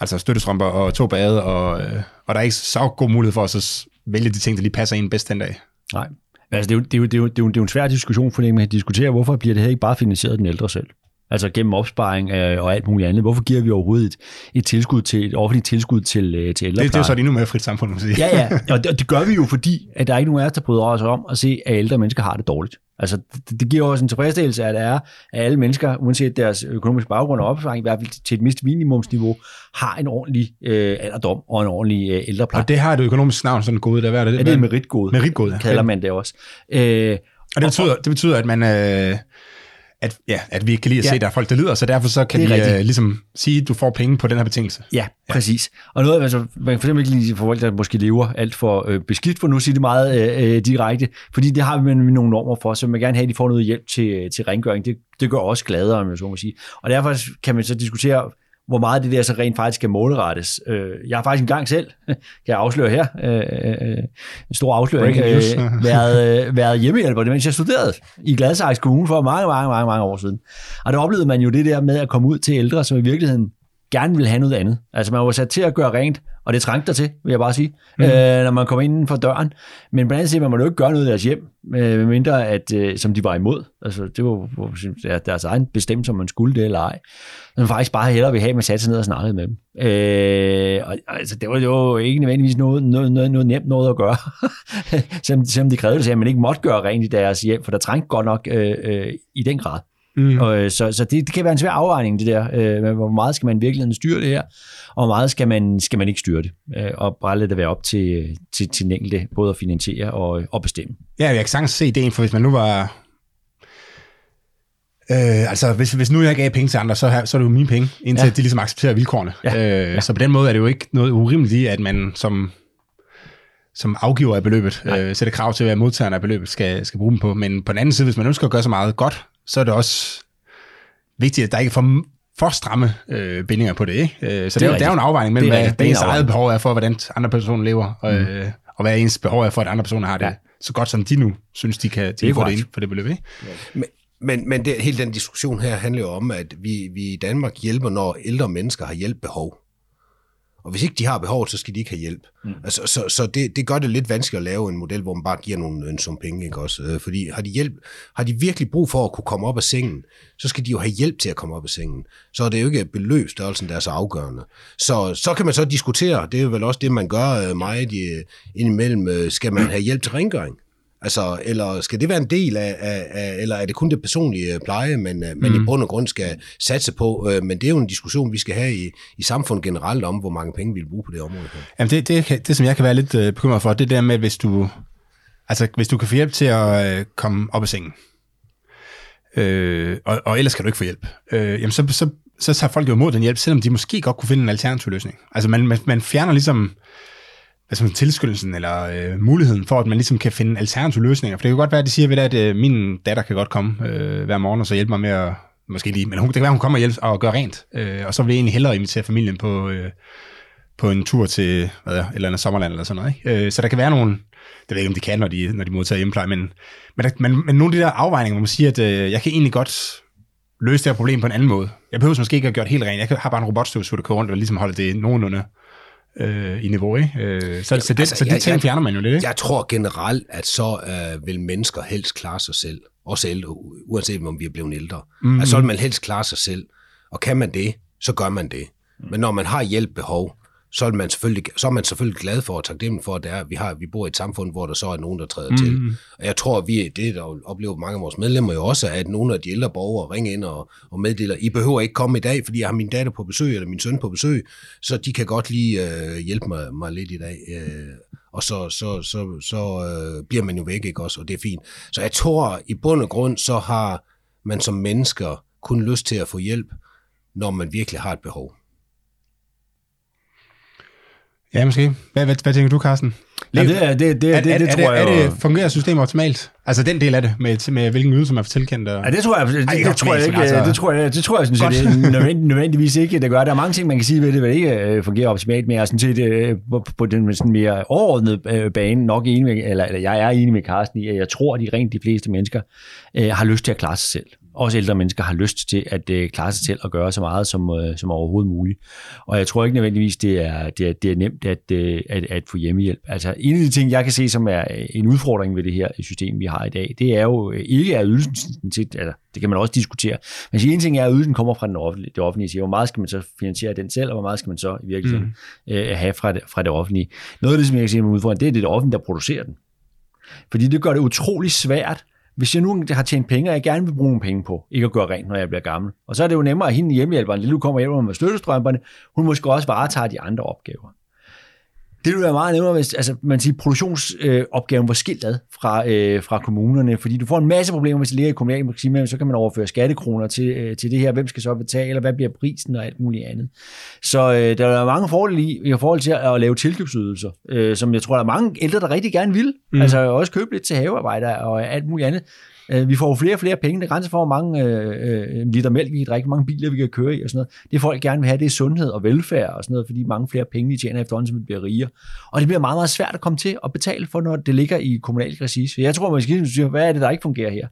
Speaker 1: altså støttestrømper og to bade, og, øh, og der er ikke så god mulighed for at så vælge de ting, der lige passer ind bedst den dag.
Speaker 3: Nej, Altså, det, er jo, det, er jo, det, er jo, det, er jo, en svær diskussion, fordi man diskutere hvorfor bliver det her ikke bare finansieret af den ældre selv? Altså gennem opsparing øh, og alt muligt andet. Hvorfor giver vi overhovedet et, et tilskud til et offentligt tilskud til, øh, til ældrepleje?
Speaker 1: Det, det er jo så endnu mere frit samfund, man sige.
Speaker 3: Ja, ja, og det, og det gør vi jo, fordi at der er ikke nogen af os, der bryder os om at se, at ældre mennesker har det dårligt. Altså, det, det giver også en tilfredsstillelse, at, er, at alle mennesker, uanset deres økonomiske baggrund og opsparing, i hvert fald til et mindst minimumsniveau, har en ordentlig øh, alderdom og en ordentlig øh, ældrepleje.
Speaker 1: Og det har et økonomisk navn, sådan gode, der hvad er det?
Speaker 3: Ja, det er meritgode.
Speaker 1: Meritgode, ja.
Speaker 3: Kalder man det også. Øh,
Speaker 1: og det betyder, det betyder at man... Øh, at, ja, at vi ikke kan lide at ja. se, at der er folk, der lider, så derfor så kan vi uh, ligesom sige, at du får penge på den her betingelse.
Speaker 3: Ja, ja. præcis. Og noget, altså, man kan for eksempel ikke lide folk, der måske lever alt for øh, beskidt, for nu at sige det meget øh, direkte, fordi det har vi nogle normer for, så man gerne have, at de får noget hjælp til, til rengøring. Det, det gør også gladere, om jeg så må sige. Og derfor kan man så diskutere, hvor meget det der så rent faktisk skal målrettes. Jeg har faktisk en gang selv, kan jeg afsløre her, en stor afsløring, været, været hjemmehjælper, mens jeg studerede i Gladsaxe Kommune for mange, mange, mange, mange år siden. Og der oplevede man jo det der med at komme ud til ældre, som i virkeligheden gerne vil have noget andet. Altså man var sat til at gøre rent, og det trængte der til, vil jeg bare sige, mm. øh, når man kommer inden for døren. Men på den anden side, man må jo ikke gøre noget i deres hjem, øh, mindre at, øh, som de var imod. Altså det var, var deres egen bestemmelse, om man skulle det eller ej. Man faktisk bare hellere vil have, at man satte sig ned og snakkede med dem. Øh, og, altså, det var jo ikke nødvendigvis noget, noget, noget, noget nemt noget at gøre, selvom, selvom de krævede det, at man ikke måtte gøre rent i deres hjem, for der trængte godt nok øh, øh, i den grad. Mm. Og, øh, så så det, det kan være en svær afvejning, det der. Øh, hvor meget skal man virkelig styre det her, og hvor meget skal man, skal man ikke styre det. Øh, og bare lade det være op til, til, til den enkelte, både at finansiere og, og bestemme.
Speaker 1: Ja, jeg kan sagtens se det, for hvis man nu var... Øh, altså, hvis, hvis nu jeg gav penge til andre, så, så er det jo mine penge, indtil ja. de ligesom accepterer vilkårene. Ja. Øh, ja. Så på den måde er det jo ikke noget urimeligt i, at man som som afgiver af beløbet, øh, sætter krav til, at modtagerne af beløbet skal, skal bruge dem på. Men på den anden side, hvis man ønsker at gøre så meget godt, så er det også vigtigt, at der ikke er for, for stramme øh, bindinger på det. Ikke? Øh, så det, det, er, det er jo en afvejning mellem, hvad, hvad ens eget behov er for, hvordan andre personer lever, og, mm. øh, og hvad ens behov er for, at andre personer har det ja. så godt, som de nu synes, de kan, de kan få det ind på det beløb. Ikke?
Speaker 2: Men, men, men det, hele den diskussion her handler jo om, at vi, vi i Danmark hjælper, når ældre mennesker har hjælpbehov. Og hvis ikke de har behov, så skal de ikke have hjælp. Mm. Altså, så så det, det gør det lidt vanskeligt at lave en model, hvor man bare giver nogle, en sum penge. Ikke også? Øh, fordi har de, hjælp, har de virkelig brug for at kunne komme op af sengen, så skal de jo have hjælp til at komme op af sengen. Så er det jo ikke beløbsstørrelsen, der er så afgørende. Så, så kan man så diskutere, det er jo vel også det, man gør øh, meget i, indimellem, øh, skal man have hjælp til rengøring? Altså, eller skal det være en del af, af, af eller er det kun det personlige pleje, man, man mm. i bund og grund skal satse på? Øh, men det er jo en diskussion, vi skal have i, i samfundet generelt om, hvor mange penge vi vil bruge på det område.
Speaker 1: Jamen det, det, det, som jeg kan være lidt øh, bekymret for, det er der med, hvis du, altså, hvis du kan få hjælp til at øh, komme op af sengen, øh, og, og ellers kan du ikke få hjælp, øh, jamen så, så, så tager folk jo imod den hjælp, selvom de måske godt kunne finde en alternativ løsning. Altså man, man, man fjerner ligesom altså tilskyndelsen eller øh, muligheden for, at man ligesom kan finde alternative løsninger. For det kan godt være, at de siger ved det, at øh, min datter kan godt komme øh, hver morgen og så hjælpe mig med at, måske lige, men hun, det kan være, hun kommer og hjælper og gør rent. Øh, og så vil jeg egentlig hellere invitere familien på, øh, på en tur til hvad er, eller andet sommerland eller sådan noget. Ikke? Øh, så der kan være nogle, det ved jeg ikke, om de kan, når de, når de modtager hjemmepleje, men, men, der, men, men nogle af de der afvejninger, hvor man siger, at øh, jeg kan egentlig godt løse det her problem på en anden måde. Jeg behøver måske ikke at gøre det helt rent. Jeg har bare en robotstøvsuger, der kører rundt og ligesom holder det nogenlunde øh, i niveau. Ikke? Øh, så, ja, så, det, altså, så det ting fjerner man jo lidt. Ikke?
Speaker 2: Jeg tror generelt, at så øh, vil mennesker helst klare sig selv. Også ældre, uanset om vi er blevet ældre. Mm-hmm. Altså, så vil man helst klare sig selv. Og kan man det, så gør man det. Men når man har hjælp behov, så er man selvfølgelig, så er man selvfølgelig glad for og taknemmelig for, at det er, vi, har, vi bor i et samfund, hvor der så er nogen, der træder mm. til. Og jeg tror, at vi, det der oplever mange af vores medlemmer jo også, at nogle af de ældre borgere ringer ind og, og meddeler, I behøver ikke komme i dag, fordi jeg har min datter på besøg, eller min søn på besøg, så de kan godt lige øh, hjælpe mig, mig lidt i dag. Øh, og så, så, så, så øh, bliver man jo væk, ikke også, og det er fint. Så jeg tror, i bund og grund, så har man som mennesker kun lyst til at få hjælp, når man virkelig har et behov.
Speaker 1: Ja, måske. Hvad, hvad, hvad tænker du, Carsten?
Speaker 3: Ja, det, er, det, det, det, er, det, det, tror
Speaker 1: er
Speaker 3: jeg
Speaker 1: Er det, fungerer systemet optimalt? Altså den del af det, med, med hvilken ydelse man får tilkendt? Og...
Speaker 3: Ja, det tror jeg, det, Ej, det, det tror jeg ikke, altså... det tror jeg, det tror jeg sådan set det nødvendigvis, ikke, det gør. Der er mange ting, man kan sige ved det, hvad det ikke uh, fungerer optimalt, men jeg er sådan set uh, på, på den sådan mere overordnede uh, bane nok enig med, eller, eller jeg er enig med Carsten i, at jeg tror, at de rent de fleste mennesker uh, har lyst til at klare sig selv også ældre mennesker har lyst til at øh, klare sig selv og gøre så meget som, øh, som overhovedet muligt. Og jeg tror ikke nødvendigvis, det er, det er, det er nemt at, øh, at, at få hjemmehjælp. Altså en af de ting, jeg kan se, som er en udfordring ved det her system, vi har i dag, det er jo ikke, at ydelsen til, altså, det kan man også diskutere. Men en ting er, at ydelsen kommer fra den offentlige, det offentlige. Siger, hvor meget skal man så finansiere den selv, og hvor meget skal man så i virkeligheden mm. øh, have fra det, fra det offentlige. Noget af det, som jeg kan se med udfordring, det er det offentlige, der producerer den. Fordi det gør det utrolig svært hvis jeg nu har tjent penge, og jeg gerne vil bruge nogle penge på, ikke at gøre rent, når jeg bliver gammel. Og så er det jo nemmere, at hende hjemmehjælperen, lille kommer hjem med støttestrømperne, hun måske også varetager de andre opgaver. Det ville være meget nemmere, hvis altså, man siger, produktionsopgaven var skilt ad fra, øh, fra kommunerne, fordi du får en masse problemer, hvis det ligger i kommunalpolitik, så kan man overføre skattekroner til, øh, til det her, hvem skal så betale, eller hvad bliver prisen og alt muligt andet. Så øh, der er mange fordele i, i forhold til at, at lave tilkøbsydelser, øh, som jeg tror, der er mange ældre, der rigtig gerne vil. Mm. Altså også købe lidt til havearbejde og alt muligt andet. Øh, vi får jo flere og flere penge. Det grænser for, hvor mange øh, øh liter mælk vi kan drikke, mange biler vi kan køre i og sådan noget. Det folk gerne vil have, det er sundhed og velfærd og sådan noget, fordi mange flere penge de tjener efterhånden, som vi bliver rigere. Og det bliver meget, meget svært at komme til at betale for, når det ligger i kommunal regi. Så jeg tror man skal ligesom sige, hvad er det, der ikke fungerer her?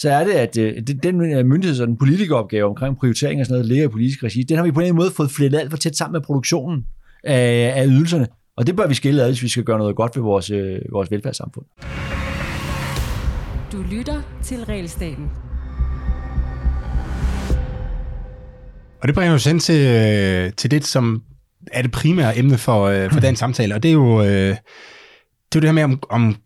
Speaker 3: så er det, at øh, den øh, myndigheds- og den politikeropgave omkring prioritering og sådan noget, ligger i politisk regi, den har vi på en eller anden måde fået flettet alt for tæt sammen med produktionen af, af ydelserne. Og det bør vi skille ad, hvis vi skal gøre noget godt ved vores, øh, vores velfærdssamfund.
Speaker 4: Du lytter til Realstaten.
Speaker 1: Og det bringer os hen til, øh, til det, som er det primære emne for, øh, for dagens samtale, og det er jo, øh, det, er jo det her med, om, om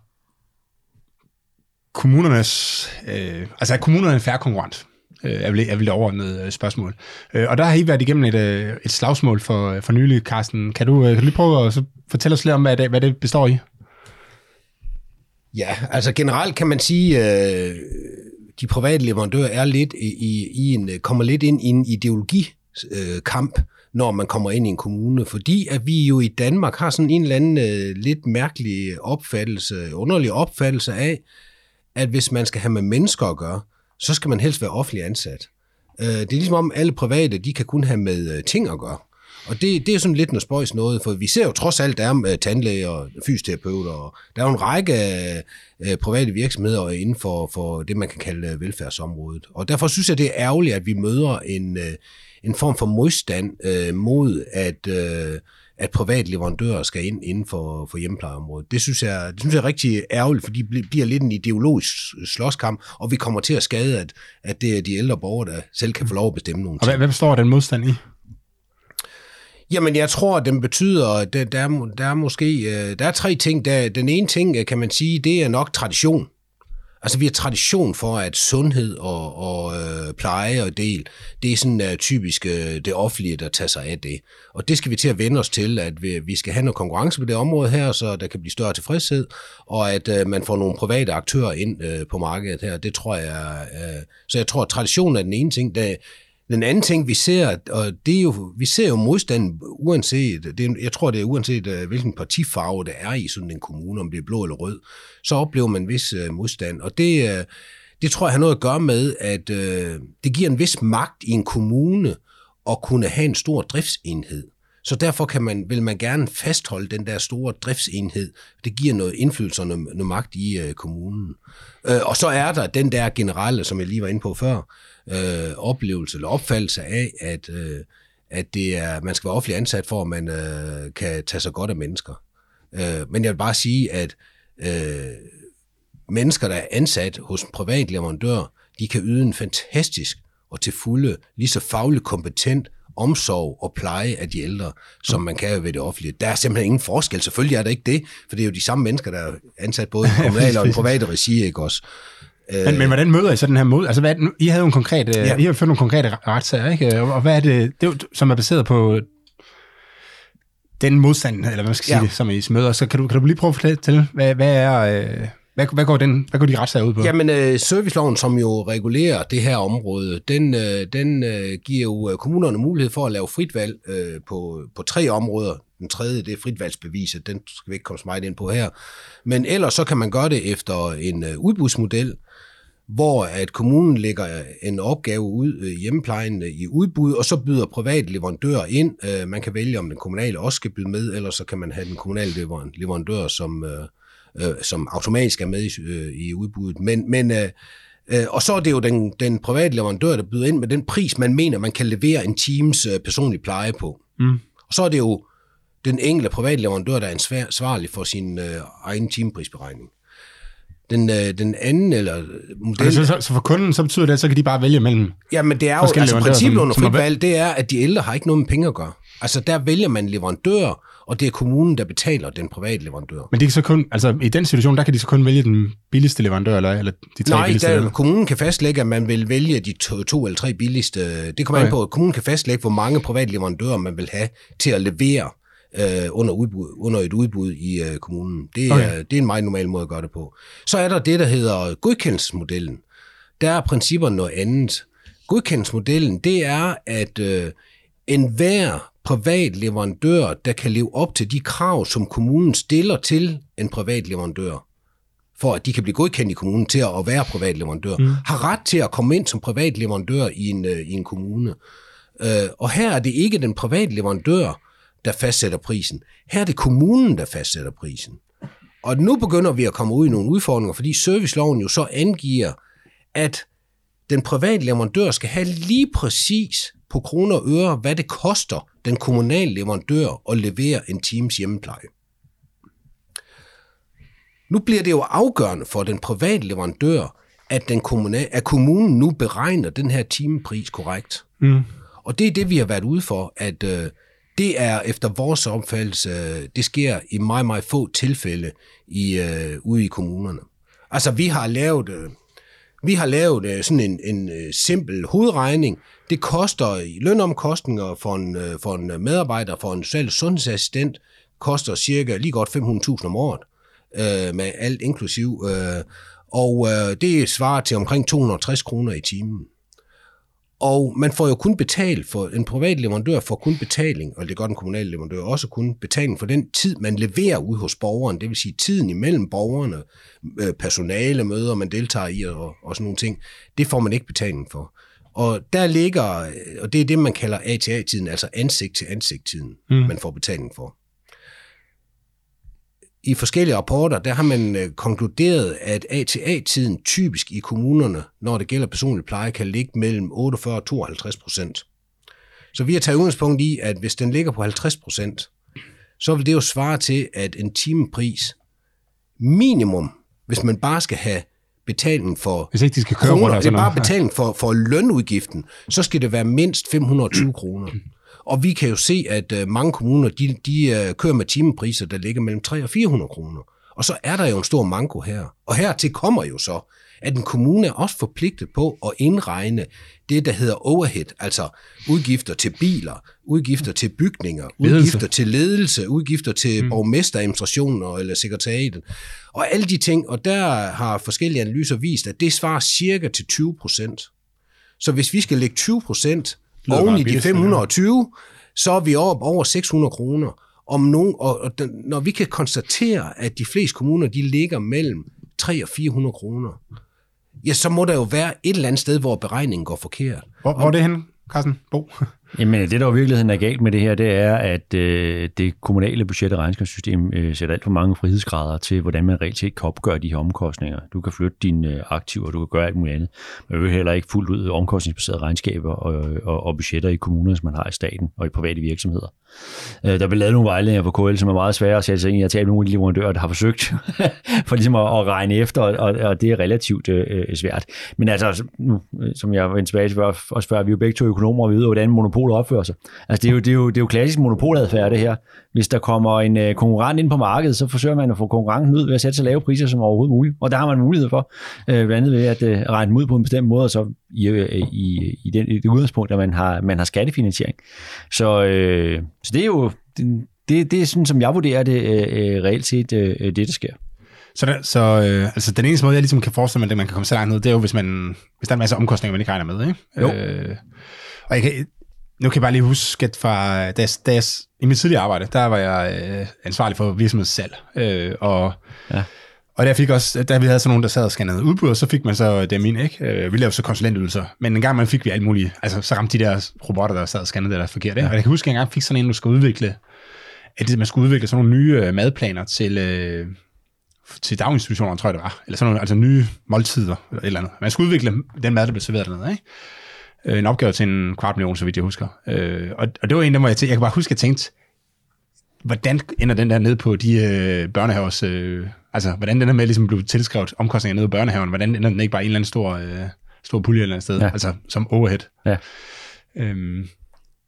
Speaker 1: kommunernes, øh, altså er kommunerne en færre konkurrent? Øh, er vel, er vel det overordnede spørgsmål. Øh, og der har I været igennem et, øh, et slagsmål for, for nylig, Carsten. Kan du, kan du lige prøve at så fortælle os lidt om, hvad det, hvad det består i?
Speaker 2: Ja, altså generelt kan man sige, øh, de private leverandører er lidt i, i, i en, kommer lidt ind i en ideologikamp, øh, når man kommer ind i en kommune, fordi at vi jo i Danmark har sådan en eller anden øh, lidt mærkelig opfattelse, underlig opfattelse af, at hvis man skal have med mennesker at gøre, så skal man helst være offentlig ansat. Øh, det er ligesom om alle private, de kan kun have med øh, ting at gøre. Og det, det er sådan lidt noget spøjs noget, for vi ser jo trods alt, der er uh, tandlæger og fysioterapeuter, og der er jo en række uh, private virksomheder inden for, for det, man kan kalde velfærdsområdet. Og derfor synes jeg, det er ærgerligt, at vi møder en, en form for modstand mod, at... At private leverandører skal ind inden for, for hjemmeplejeområdet. Det synes, jeg, det synes jeg er rigtig ærgerligt, fordi det bliver lidt en ideologisk slåskamp, og vi kommer til at skade, at, at det er de ældre borgere, der selv kan få lov at bestemme nogle
Speaker 1: ting. Og hvad, hvad består den modstand i?
Speaker 2: Jamen, jeg tror, at den betyder, at der, der, der er måske øh, der er tre ting. Der, den ene ting, øh, kan man sige, det er nok tradition. Altså, vi har tradition for, at sundhed og, og øh, pleje og del, det er sådan uh, typisk uh, det offentlige, der tager sig af det. Og det skal vi til at vende os til, at vi, vi skal have noget konkurrence på det område her, så der kan blive større tilfredshed, og at uh, man får nogle private aktører ind uh, på markedet her. Det tror jeg, uh, så jeg tror, at tradition er den ene ting. Der, den anden ting, vi ser, og det er jo, vi ser jo modstand uanset, det, jeg tror, det er uanset, øh, hvilken partifarve det er i sådan en kommune, om det er blå eller rød, så oplever man en vis øh, modstand. Og det, øh, det tror jeg har noget at gøre med, at det giver en vis magt i en kommune at kunne have en stor driftsenhed. Så derfor kan man, vil man gerne fastholde den der store driftsenhed. Det giver noget indflydelse og noget, noget magt i øh, kommunen. Øh, og så er der den der generelle, som jeg lige var inde på før, øh, oplevelse eller opfattelse af, at, øh, at det er, man skal være offentlig ansat for, at man øh, kan tage sig godt af mennesker. Øh, men jeg vil bare sige, at øh, mennesker, der er ansat hos en privat leverandør, de kan yde en fantastisk og til fulde, lige så fagligt kompetent omsorg og pleje af de ældre, som man kan ved det offentlige. Der er simpelthen ingen forskel. Selvfølgelig er der ikke det, for det er jo de samme mennesker, der er ansat både i kommunale og i private regi, ikke også?
Speaker 1: Men, men hvordan møder I så den her mod? Altså, hvad, I havde jo en konkret, øh, ja. I har ført nogle konkrete retssager, ikke? Og hvad er det, det er jo, som er baseret på den modstand, eller hvad man skal sige ja. det, som I møder. Så kan du, kan du lige prøve at fortælle til, hvad, hvad er... Øh, hvad, hvad, går den, hvad går de retssager ud på?
Speaker 2: Jamen, øh, serviceloven, som jo regulerer det her område, den, øh, den øh, giver jo øh, kommunerne mulighed for at lave frit valg øh, på, på tre områder. Den tredje, det er fritvalgsbeviset, den skal vi ikke komme så meget ind på her. Men ellers så kan man gøre det efter en øh, udbudsmodel, hvor at kommunen lægger øh, en opgave ud øh, hjemmeplejen i udbud, og så byder private leverandører ind. Øh, man kan vælge, om den kommunale også skal byde med, eller så kan man have den kommunale leverandør, som, øh, øh, som automatisk er med i, i udbuddet. Men, men og så er det jo den, den private leverandør, der byder ind med den pris, man mener, man kan levere en teams personlig pleje på. Mm. Og så er det jo den enkelte private leverandør, der er ansvarlig for sin øh, egen timeprisberegning. Den, øh, den anden eller
Speaker 1: model... Så, så, så for kunden, så betyder det, at så kan de bare vælge mellem
Speaker 2: Ja, men det er jo, altså princippet under frit valg, det er, at de ældre har ikke noget med penge at gøre. Altså der vælger man leverandør, og det er kommunen, der betaler den private leverandør.
Speaker 1: Men de kan så kun, altså i den situation, der kan de så kun vælge den billigste leverandør, eller, eller de tre
Speaker 2: Nej,
Speaker 1: billigste?
Speaker 2: Nej, kommunen kan fastlægge, at man vil vælge de to, to eller tre billigste. Det kommer okay. an på, at kommunen kan fastlægge, hvor mange private leverandører man vil have til at levere øh, under, udbud, under et udbud i øh, kommunen. Det er, okay. det er en meget normal måde at gøre det på. Så er der det, der hedder godkendelsesmodellen. Der er principperne noget andet. Godkendelsesmodellen, det er, at øh, enhver privat leverandør, der kan leve op til de krav, som kommunen stiller til en privat leverandør, for at de kan blive godkendt i kommunen til at være privat leverandør, mm. har ret til at komme ind som privat leverandør i en, øh, i en kommune. Øh, og her er det ikke den private leverandør, der fastsætter prisen. Her er det kommunen, der fastsætter prisen. Og nu begynder vi at komme ud i nogle udfordringer, fordi serviceloven jo så angiver, at den private leverandør skal have lige præcis på kroner og øre, hvad det koster den kommunale leverandør at levere en times hjemmepleje. Nu bliver det jo afgørende for den private leverandør, at, den kommunal, at kommunen nu beregner den her timepris korrekt. Mm. Og det er det, vi har været ude for, at øh, det er efter vores opfattelse, det sker i meget, meget få tilfælde i, øh, ude i kommunerne. Altså, vi har lavet, øh, vi har lavet øh, sådan en, en øh, simpel hovedregning. Det koster i lønomkostninger for en, øh, for en medarbejder, for en social sundhedsassistent, koster cirka lige godt 500.000 om året, øh, med alt inklusiv. Øh, og øh, det svarer til omkring 260 kroner i timen. Og man får jo kun betalt for, en privat leverandør får kun betaling, og det gør den kommunale leverandør også kun betaling for den tid, man leverer ud hos borgeren, det vil sige tiden imellem borgerne, øh, personale, møder, man deltager i og, og sådan nogle ting, det får man ikke betaling for. Og der ligger, og det er det, man kalder ATA-tiden, altså ansigt til ansigt-tiden, mm. man får betaling for. I forskellige rapporter, der har man øh, konkluderet, at ATA-tiden typisk i kommunerne, når det gælder personlig pleje, kan ligge mellem 48 og 52 procent. Så vi har taget udgangspunkt i, at hvis den ligger på 50 procent, så vil det jo svare til, at en timepris minimum, hvis man bare skal have betaling for
Speaker 1: Hvis ikke de skal køre
Speaker 2: kroner,
Speaker 1: rundt
Speaker 2: det er bare
Speaker 1: noget.
Speaker 2: betaling for, for lønudgiften, så skal det være mindst 520 kroner. Og vi kan jo se, at øh, mange kommuner, de, de øh, kører med timepriser, der ligger mellem 300 og 400 kroner. Og så er der jo en stor manko her. Og hertil kommer jo så, at en kommune er også forpligtet på at indregne det, der hedder overhead, altså udgifter til biler, udgifter til bygninger,
Speaker 1: Ledelse.
Speaker 2: udgifter til ledelse, udgifter til mm. borgmesteradministrationen eller sekretariatet, og alle de ting. Og der har forskellige analyser vist, at det svarer cirka til 20 procent. Så hvis vi skal lægge 20 procent oven i de
Speaker 1: billigt,
Speaker 2: 520, så er vi oppe over 600 kroner. Om nogen, og, og den, når vi kan konstatere, at de fleste kommuner, de ligger mellem 300 og 400 kroner, ja, så må der jo være et eller andet sted, hvor beregningen går forkert.
Speaker 1: Hvor, hvor er det henne, Carsten? Bo?
Speaker 3: Jamen, det der jo i virkeligheden er galt med det her, det er, at øh, det kommunale budget- og regnskabssystem øh, sætter alt for mange frihedsgrader til, hvordan man reelt set kan opgøre de her omkostninger. Du kan flytte dine øh, aktiver, du kan gøre alt muligt andet. Men vil heller ikke fuldt ud omkostningsbaserede regnskaber og, og, og budgetter i kommuner, som man har i staten og i private virksomheder. Øh, der bliver lavet nogle vejledninger på KL, som er meget svære at sætte sig ind i. Jeg taler med nogle af de leverandører, der har forsøgt for ligesom at, at regne efter, og, og det er relativt øh, øh, svært. Men altså, nu, øh, som jeg vendte tilbage til før, også før, vi er jo begge to økonomer, og vi ved, hvordan monopoler opfører sig. Altså, det er jo, det er jo, det er jo klassisk monopoladfærd, det her. Hvis der kommer en øh, konkurrent ind på markedet, så forsøger man at få konkurrencen ud ved at sætte så lave priser som overhovedet muligt. Og der har man mulighed for, øh, blandt andet ved at øh, regne dem ud på en bestemt måde, og så i, øh, i, i, den, i det udgangspunkt, at man har, man har skattefinansiering. Så, øh, så det er jo det, det, det er sådan, som jeg vurderer det øh, øh, reelt set, øh, det der sker.
Speaker 1: Så, der, så øh, altså, den eneste måde, jeg ligesom kan forestille mig, at man kan komme så langt ned, det er jo, hvis, man, hvis der er en masse omkostninger, man ikke regner med. Ikke?
Speaker 3: Jo.
Speaker 1: Øh, og jeg kan, nu kan jeg bare lige huske, at fra, da jeg, da jeg, i mit tidligere arbejde, der var jeg øh, ansvarlig for virksomhedssalg. Øh, og,
Speaker 3: Ja.
Speaker 1: og der fik også, da vi havde sådan nogen, der sad og scannede udbud, og så fik man så dem ind, ikke? Øh, vi lavede så konsulentydelser, men en gang man fik vi alt muligt, altså så ramte de der robotter, der sad og scannede det der forkert. Ikke? Og jeg kan huske, at jeg engang fik sådan en, der skulle udvikle, at man skulle udvikle sådan nogle nye øh, madplaner til, øh, til daginstitutioner, tror jeg det var. Eller sådan nogle, altså nye måltider, eller et eller andet. Man skulle udvikle den mad, der blev serveret dernede, ikke? Øh, En opgave til en kvart million, så vidt jeg husker. Øh, og, og det var en af dem, hvor jeg, tænkte, jeg kan bare huske, at jeg tænkte, hvordan ender den der ned på de øh, børnehavers... Øh, altså, hvordan den der med ligesom blev tilskrevet omkostninger ned i børnehaven? Hvordan ender den ikke bare i en eller anden stor, øh, stor pulje et eller andet sted?
Speaker 3: Ja.
Speaker 1: Altså, som overhead.
Speaker 3: Ja.
Speaker 1: Øhm,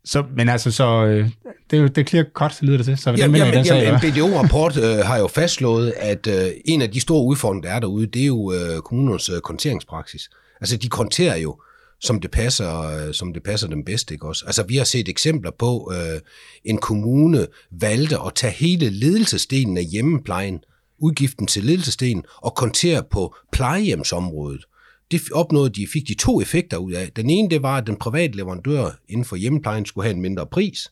Speaker 1: så, men altså, så øh, det er jo det er clear cut, lyder det til. Så
Speaker 2: jamen,
Speaker 1: jeg, den sag,
Speaker 2: jamen, en BDO-rapport øh, har jo fastslået, at øh, en af de store udfordringer, der er derude, det er jo øh, kommunernes øh, konteringspraksis. Altså, de konterer jo, som det passer, øh, som det passer dem bedst, ikke også? Altså, vi har set eksempler på, øh, en kommune valgte at tage hele ledelsesdelen af hjemmeplejen, udgiften til ledelsesdelen, og kontere på plejehjemsområdet. Det opnåede de, fik de to effekter ud af. Den ene, det var, at den private leverandør inden for hjemmeplejen skulle have en mindre pris,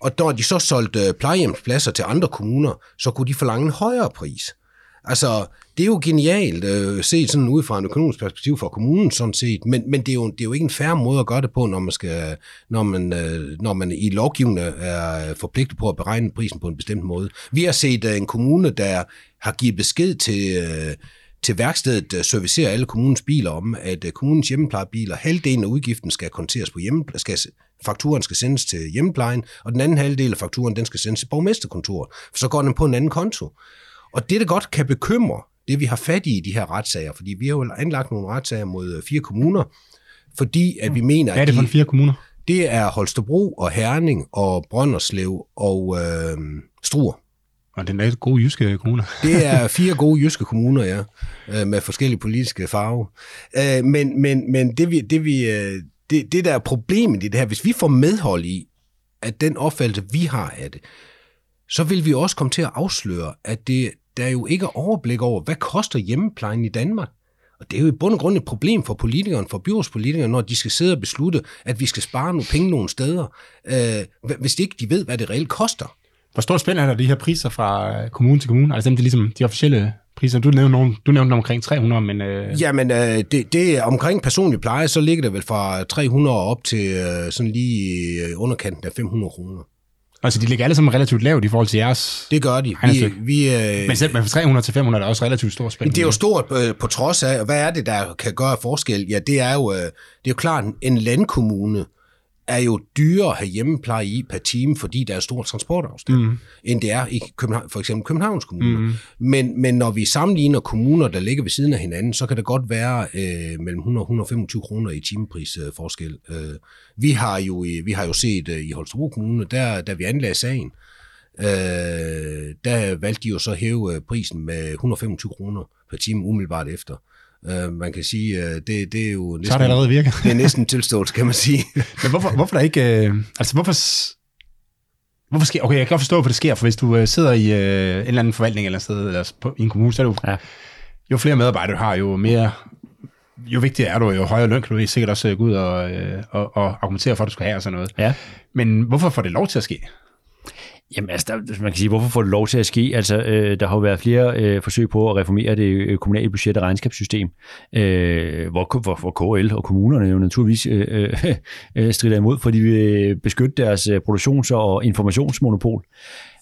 Speaker 2: og når de så solgte plejehjemspladser til andre kommuner, så kunne de forlange en højere pris. Altså, det er jo genialt øh, set sådan ud fra en økonomisk perspektiv for kommunen sådan set, men, men det, er jo, det er jo ikke en færre måde at gøre det på, når man, skal, når man, øh, når man i lovgivende er forpligtet på at beregne prisen på en bestemt måde. Vi har set øh, en kommune, der har givet besked til, øh, til værkstedet servicerer alle kommunens biler om, at øh, kommunens hjemmeplejebiler, halvdelen af udgiften skal konteres på hjemme, skal, fakturen skal sendes til hjemmeplejen, og den anden halvdel af fakturen, den skal sendes til borgmesterkontoret, for så går den på en anden konto. Og det, der godt kan bekymre, det vi har fat i i de her retssager, fordi vi har jo anlagt nogle retssager mod øh, fire kommuner, fordi at vi mener,
Speaker 1: Hvad er
Speaker 2: at
Speaker 1: det for
Speaker 2: de,
Speaker 1: fire kommuner?
Speaker 2: det er Holstebro og Herning og Brønderslev og øh, Struer.
Speaker 1: Og den er gode jyske kommuner.
Speaker 2: Det er fire gode jyske kommuner, ja, øh, med forskellige politiske farver. Øh, Men, men, men det, vi, det, vi, øh, det, det, der er problemet i det her, hvis vi får medhold i, at den opfattelse, vi har af det, så vil vi også komme til at afsløre, at det, der jo ikke er overblik over, hvad koster hjemmeplejen i Danmark. Og det er jo i bund og grund et problem for politikerne, for byrådspolitikerne, når de skal sidde og beslutte, at vi skal spare nogle penge nogle steder, øh, hvis ikke de ved, hvad det reelt koster.
Speaker 1: Hvor stort spænd er der de her priser fra øh, kommune til kommune? Altså dem, de, ligesom, de officielle priser? Du nævnte, nogen, du nævnte omkring 300, men... Øh...
Speaker 2: Jamen, øh, det, det er omkring personlig pleje, så ligger det vel fra 300 op til øh, sådan lige øh, underkanten af 500 kroner.
Speaker 1: Altså, de ligger alle sammen relativt lavt i forhold til jeres...
Speaker 2: Det gør de. Vi,
Speaker 1: regnestykke.
Speaker 2: vi, øh,
Speaker 1: Men selv med 300 til 500 er der også relativt stor spænding.
Speaker 2: det er jo stort øh, på trods af, hvad er det, der kan gøre forskel? Ja, det er jo, øh, det er jo klart, en landkommune er jo dyrere at have hjemmepleje i per time, fordi der er stor transportafstand, mm. end det er i København, for eksempel Københavns Kommune. Mm. Men, men når vi sammenligner kommuner, der ligger ved siden af hinanden, så kan det godt være øh, mellem 100 og 125 kroner i timepris øh, forskel. Øh, vi, har jo, vi har jo set øh, i Holstebro Kommune, der, da vi anlagde sagen, øh, der valgte de jo så at hæve øh, prisen med 125 kroner per time umiddelbart efter. Øh, man kan sige, øh, det, det er jo næsten,
Speaker 1: Så er det allerede virket.
Speaker 2: det er næsten en tilståelse, kan man sige.
Speaker 1: Men hvorfor, hvorfor der ikke... Øh, altså, hvorfor... Hvorfor sker, okay, jeg kan godt forstå, hvorfor det sker, for hvis du øh, sidder i øh, en eller anden forvaltning eller et sted, eller på, i en kommune, så er det jo,
Speaker 3: Ja.
Speaker 1: jo flere medarbejdere du har, jo mere, jo vigtigere er du, jo højere løn kan du sikkert også gå ud og, øh, og, og argumentere for, at du skal have og sådan noget.
Speaker 3: Ja.
Speaker 1: Men hvorfor får det lov til at ske?
Speaker 3: Jamen altså, der, man kan sige, hvorfor får det lov til at ske? Altså, øh, der har jo været flere øh, forsøg på at reformere det øh, kommunale budget- og regnskabssystem, øh, hvor, hvor, hvor KL og kommunerne jo naturligvis øh, øh, øh, strider imod, fordi vi vil beskytte deres øh, produktions- og informationsmonopol.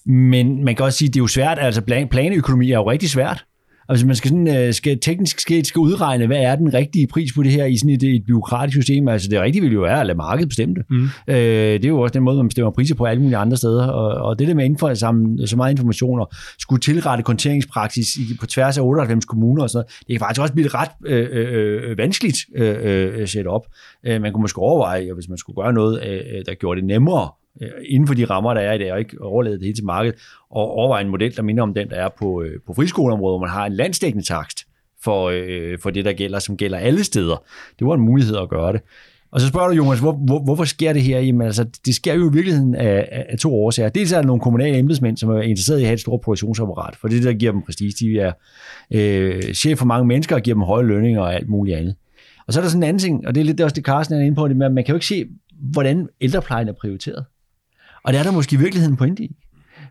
Speaker 3: Men man kan også sige, at det er jo svært, altså plan, planøkonomi er jo rigtig svært. Altså man skal, sådan, øh, skal teknisk skal, skal udregne, hvad er den rigtige pris på det her i sådan et, et byråkratisk system. Altså det rigtige vil jo være at lade markedet bestemme det. Mm. Øh, det er jo også den måde, man bestemmer priser på alle mulige andre steder. Og, og det der med at indføre sammen, så meget information og skulle tilrette konteringspraksis i, på tværs af 98 kommuner og sådan noget, det kan faktisk også blive et ret øh, øh, vanskeligt øh, øh, setup. Øh, man kunne måske overveje, hvis man skulle gøre noget, øh, der gjorde det nemmere øh, Øh, inden for de rammer, der er i dag, og ikke overlade det hele til markedet, og overveje en model, der minder om den, der er på, øh, på friskoleområdet, hvor man har en landsdækkende takst for, øh, for det, der gælder, som gælder alle steder. Det var en mulighed at gøre det. Og så spørger du, Jonas, hvor, hvor, hvorfor sker det her? Jamen altså, det sker jo i virkeligheden af, af, af to årsager. Dels er der nogle kommunale embedsmænd, som er interesseret i at have et stort produktionsapparat, for det er det, der giver dem prestige. De er øh, chef for mange mennesker og giver dem høje lønninger og alt muligt andet. Og så er der sådan en anden ting, og det er lidt det også det, Carsten er inde på, det med, at man kan jo ikke se, hvordan ældreplejen er prioriteret. Og det er der måske i virkeligheden en pointe i.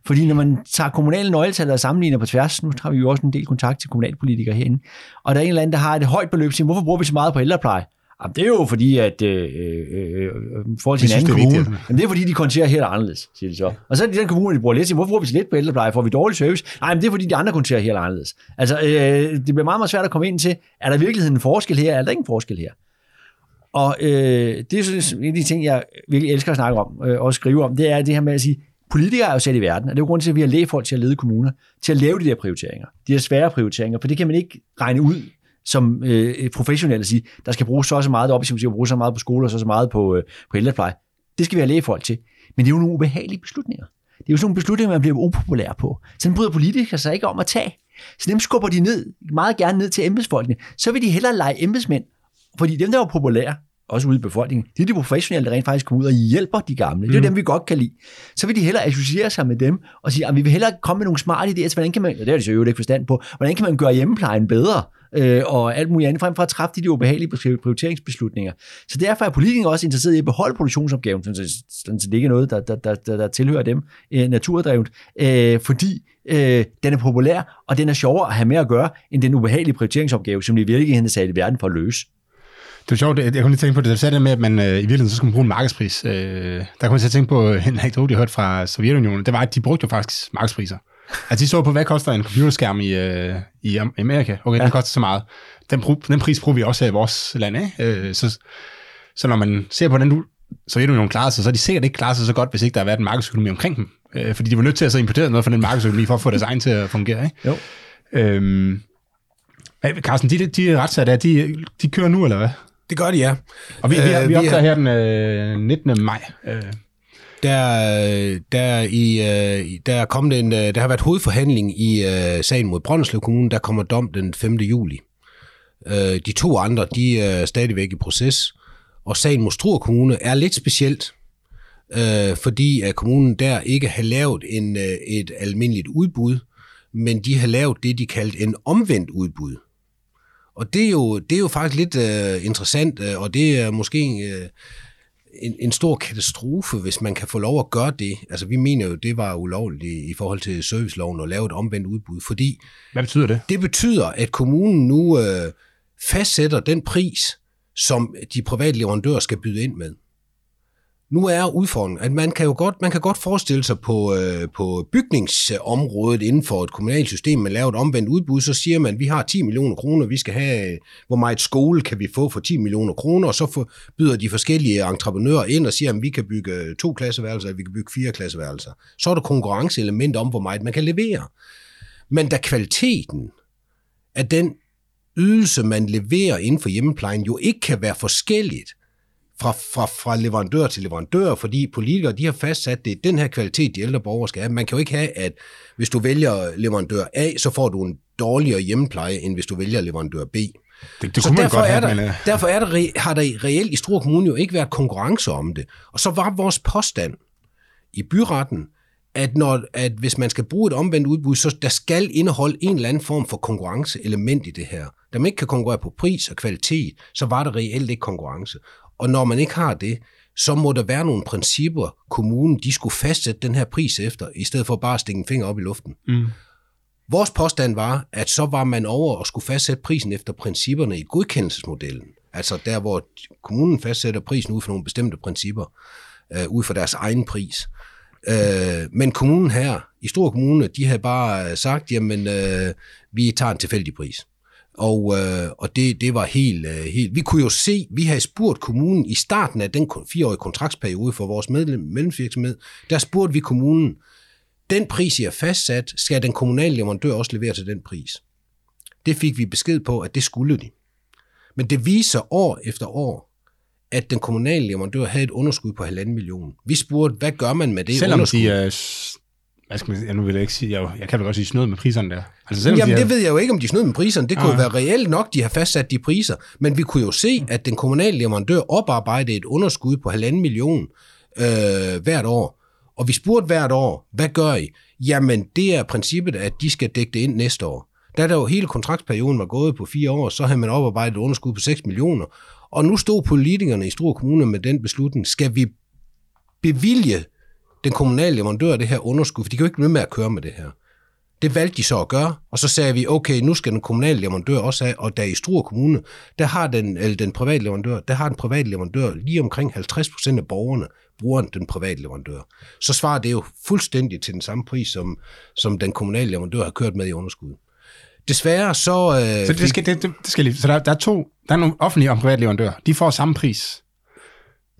Speaker 3: Fordi når man tager kommunale nøgletal og sammenligner på tværs, nu har vi jo også en del kontakt til kommunalpolitikere herinde, og der er en eller anden, der har et højt beløb, siger, hvorfor bruger vi så meget på ældrepleje? Jamen, det er jo fordi, at øh, øh, øh, forhold til en anden
Speaker 1: det er
Speaker 3: kommune,
Speaker 1: vigtigt.
Speaker 3: jamen, det er fordi, de konterer helt anderledes, siger de så. Og så er det den kommune, de bruger lidt, siger, hvorfor bruger vi så lidt på ældrepleje? Får vi dårlig service? Nej, men det er fordi, de andre konterer helt anderledes. Altså, øh, det bliver meget, meget svært at komme ind til, er der i virkeligheden en forskel her, er der ikke en forskel her? Og øh, det er sådan en af de ting, jeg virkelig elsker at snakke om, øh, og skrive om, det er det her med at sige, politikere er jo sat i verden, og det er jo grunden til, at vi har lægefolk til at lede kommuner, til at lave de der prioriteringer, de her svære prioriteringer, for det kan man ikke regne ud som øh, professionelle at sige, der skal bruges så og så meget op, som siger, bruge så meget på skole og så og så meget på, øh, på ældrepleje. Det skal vi have lægefolk til. Men det er jo nogle ubehagelige beslutninger. Det er jo sådan nogle beslutninger, man bliver upopulær på. Sådan bryder politikere sig ikke om at tage. Så dem skubber de ned, meget gerne ned til embedsfolkene. Så vil de hellere lege embedsmænd. Fordi dem, der er populære, også ude i befolkningen, det er de professionelle, der rent faktisk kommer ud og hjælper de gamle. Det er jo dem, vi godt kan lide. Så vil de hellere associere sig med dem og sige, at vi vil hellere komme med nogle smarte idéer til, hvordan kan man, og det har de så jo ikke forstand på, hvordan kan man gøre hjemmeplejen bedre, øh, og alt muligt andet, frem for at træffe de, de ubehagelige prioriteringsbeslutninger. Så derfor er politikere også interesseret i at beholde produktionsopgaven, så, så det ikke er noget, der, der, der, der, der tilhører dem øh, naturdrevet, øh, fordi øh, den er populær, og den er sjovere at have med at gøre, end den ubehagelige prioriteringsopgave, som de i virkeligheden er sat i verden for at løse.
Speaker 1: Det er sjovt, jeg kunne lige tænke på det, du sagde det med, at man øh, i virkeligheden så skulle man bruge en markedspris. Øh, der kunne man så tænke på en anekdote, jeg hørte fra Sovjetunionen. Det var, at de brugte jo faktisk markedspriser. Altså de så på, hvad koster en computerskærm i, øh, i Am- Amerika? Okay, ja. den koster så meget. Den, den pris bruger vi også i vores land, ikke? Øh, så, så når man ser på, hvordan du, Sovjetunionen klarer sig, så har de sikkert ikke klaret sig så godt, hvis ikke der har været en markedsøkonomi omkring dem. Øh, fordi de var nødt til at så importere noget fra den markedsøkonomi, for at få deres egen til at fungere, ikke?
Speaker 3: Jo.
Speaker 1: Øhm, Carsten, de, de retssager der, de, de kører nu, eller hvad?
Speaker 2: Det gør de, ja.
Speaker 1: Og vi, vi,
Speaker 2: Øh,
Speaker 1: vi
Speaker 2: vi
Speaker 1: optager
Speaker 2: er-
Speaker 1: her den øh, 19. maj. Øh,
Speaker 2: Der, der, i, øh, der, er kommet en, øh, der har været hovedforhandling i øh, sagen mod Brønderslev Kommune. Der kommer dom den 5. juli. Øh, de to andre, de er stadigvæk i proces. Og sagen mod Struer Kommune er lidt specielt, øh, fordi at kommunen der ikke har lavet en, øh, et almindeligt udbud, men de har lavet det, de kaldte en omvendt udbud. Og det er jo, det er jo faktisk lidt øh, interessant, øh, og det er måske øh, en, en stor katastrofe, hvis man kan få lov at gøre det. Altså, vi mener jo, det var ulovligt i, i forhold til serviceloven at lave et omvendt udbud, fordi
Speaker 1: Hvad betyder det?
Speaker 2: det betyder, at kommunen nu øh, fastsætter den pris, som de private leverandører skal byde ind med. Nu er udfordringen, at man kan jo godt, man kan godt forestille sig på, øh, på bygningsområdet inden for et kommunalt system, man laver et omvendt udbud, så siger man, at vi har 10 millioner kroner, vi skal have, hvor meget skole kan vi få for 10 millioner kroner, og så for, byder de forskellige entreprenører ind og siger, at vi kan bygge øh, to klasseværelser, vi kan bygge fire klasseværelser. Så er der konkurrenceelement om, hvor meget man kan levere. Men da kvaliteten af den ydelse, man leverer inden for hjemmeplejen, jo ikke kan være forskelligt fra, fra, fra leverandør til leverandør, fordi politikere de har fastsat, det er den her kvalitet, de ældre borgere skal have. Man kan jo ikke have, at hvis du vælger leverandør A, så får du en dårligere hjemmepleje, end hvis du vælger leverandør B.
Speaker 1: Det, det
Speaker 2: Så
Speaker 1: kunne man
Speaker 2: derfor,
Speaker 1: godt
Speaker 2: er
Speaker 1: have,
Speaker 2: der,
Speaker 1: men... øh,
Speaker 2: derfor er der, re- har der reelt i Struer Kommune jo ikke været konkurrence om det. Og så var vores påstand i byretten, at, når, at hvis man skal bruge et omvendt udbud, så der skal indeholde en eller anden form for konkurrenceelement i det her. Da man ikke kan konkurrere på pris og kvalitet, så var der reelt ikke konkurrence. Og når man ikke har det, så må der være nogle principper, kommunen de skulle fastsætte den her pris efter, i stedet for bare at stikke en finger op i luften.
Speaker 1: Mm.
Speaker 2: Vores påstand var, at så var man over og skulle fastsætte prisen efter principperne i godkendelsesmodellen. Altså der, hvor kommunen fastsætter prisen ud fra nogle bestemte principper, øh, ud fra deres egen pris. Øh, men kommunen her, i Stor Kommune, de havde bare sagt, jamen, øh, vi tager en tilfældig pris. Og, øh, og det, det var helt, øh, helt... Vi kunne jo se, vi havde spurgt kommunen i starten af den fireårige kontraktsperiode for vores medlem, medlemsvirksomhed, der spurgte vi kommunen, den pris, I har fastsat, skal den kommunale leverandør også levere til den pris. Det fik vi besked på, at det skulle de. Men det viser år efter år, at den kommunale leverandør havde et underskud på halvanden million. Vi spurgte, hvad gør man med det
Speaker 1: Selvom
Speaker 2: underskud?
Speaker 1: de er... Hvad skal man sige? Nu vil jeg ikke sige... Jeg, jeg kan vel godt sige snød med priserne der. Altså selvom
Speaker 2: Jamen,
Speaker 1: de
Speaker 2: det
Speaker 1: er,
Speaker 2: ved jeg jo ikke, om de snød med priserne. Det kunne
Speaker 1: Ah.
Speaker 2: være reelt nok, de har fastsat de priser. Men vi kunne jo se, at den kommunale leverandør oparbejdede et underskud på halvanden million øh, hvert år. Og vi spurgte hvert år, hvad gør I? Jamen, det er princippet, at de skal dække det ind næste år. Da der jo hele kontraktperioden var gået på fire år, så havde man oparbejdet et underskud på 6 millioner. Og nu stod politikerne i Struer Kommune med den beslutning, skal vi bevilge den kommunale leverandør det her underskud, for de kan jo ikke blive med at køre med det her. Det valgte de så at gøre, og så sagde vi, okay, nu skal den kommunale leverandør også have, og der i Struer Kommune, der har den, eller den private leverandør, der har den private leverandør lige omkring 50% af borgerne bruger den private leverandør. Så svarer det jo fuldstændig til den samme pris, som, som den kommunale leverandør har kørt med i underskud. Desværre så... Øh,
Speaker 1: så det skal, det, det skal lige, så der, der er to, der er nogle offentlige og private leverandører. De får samme pris.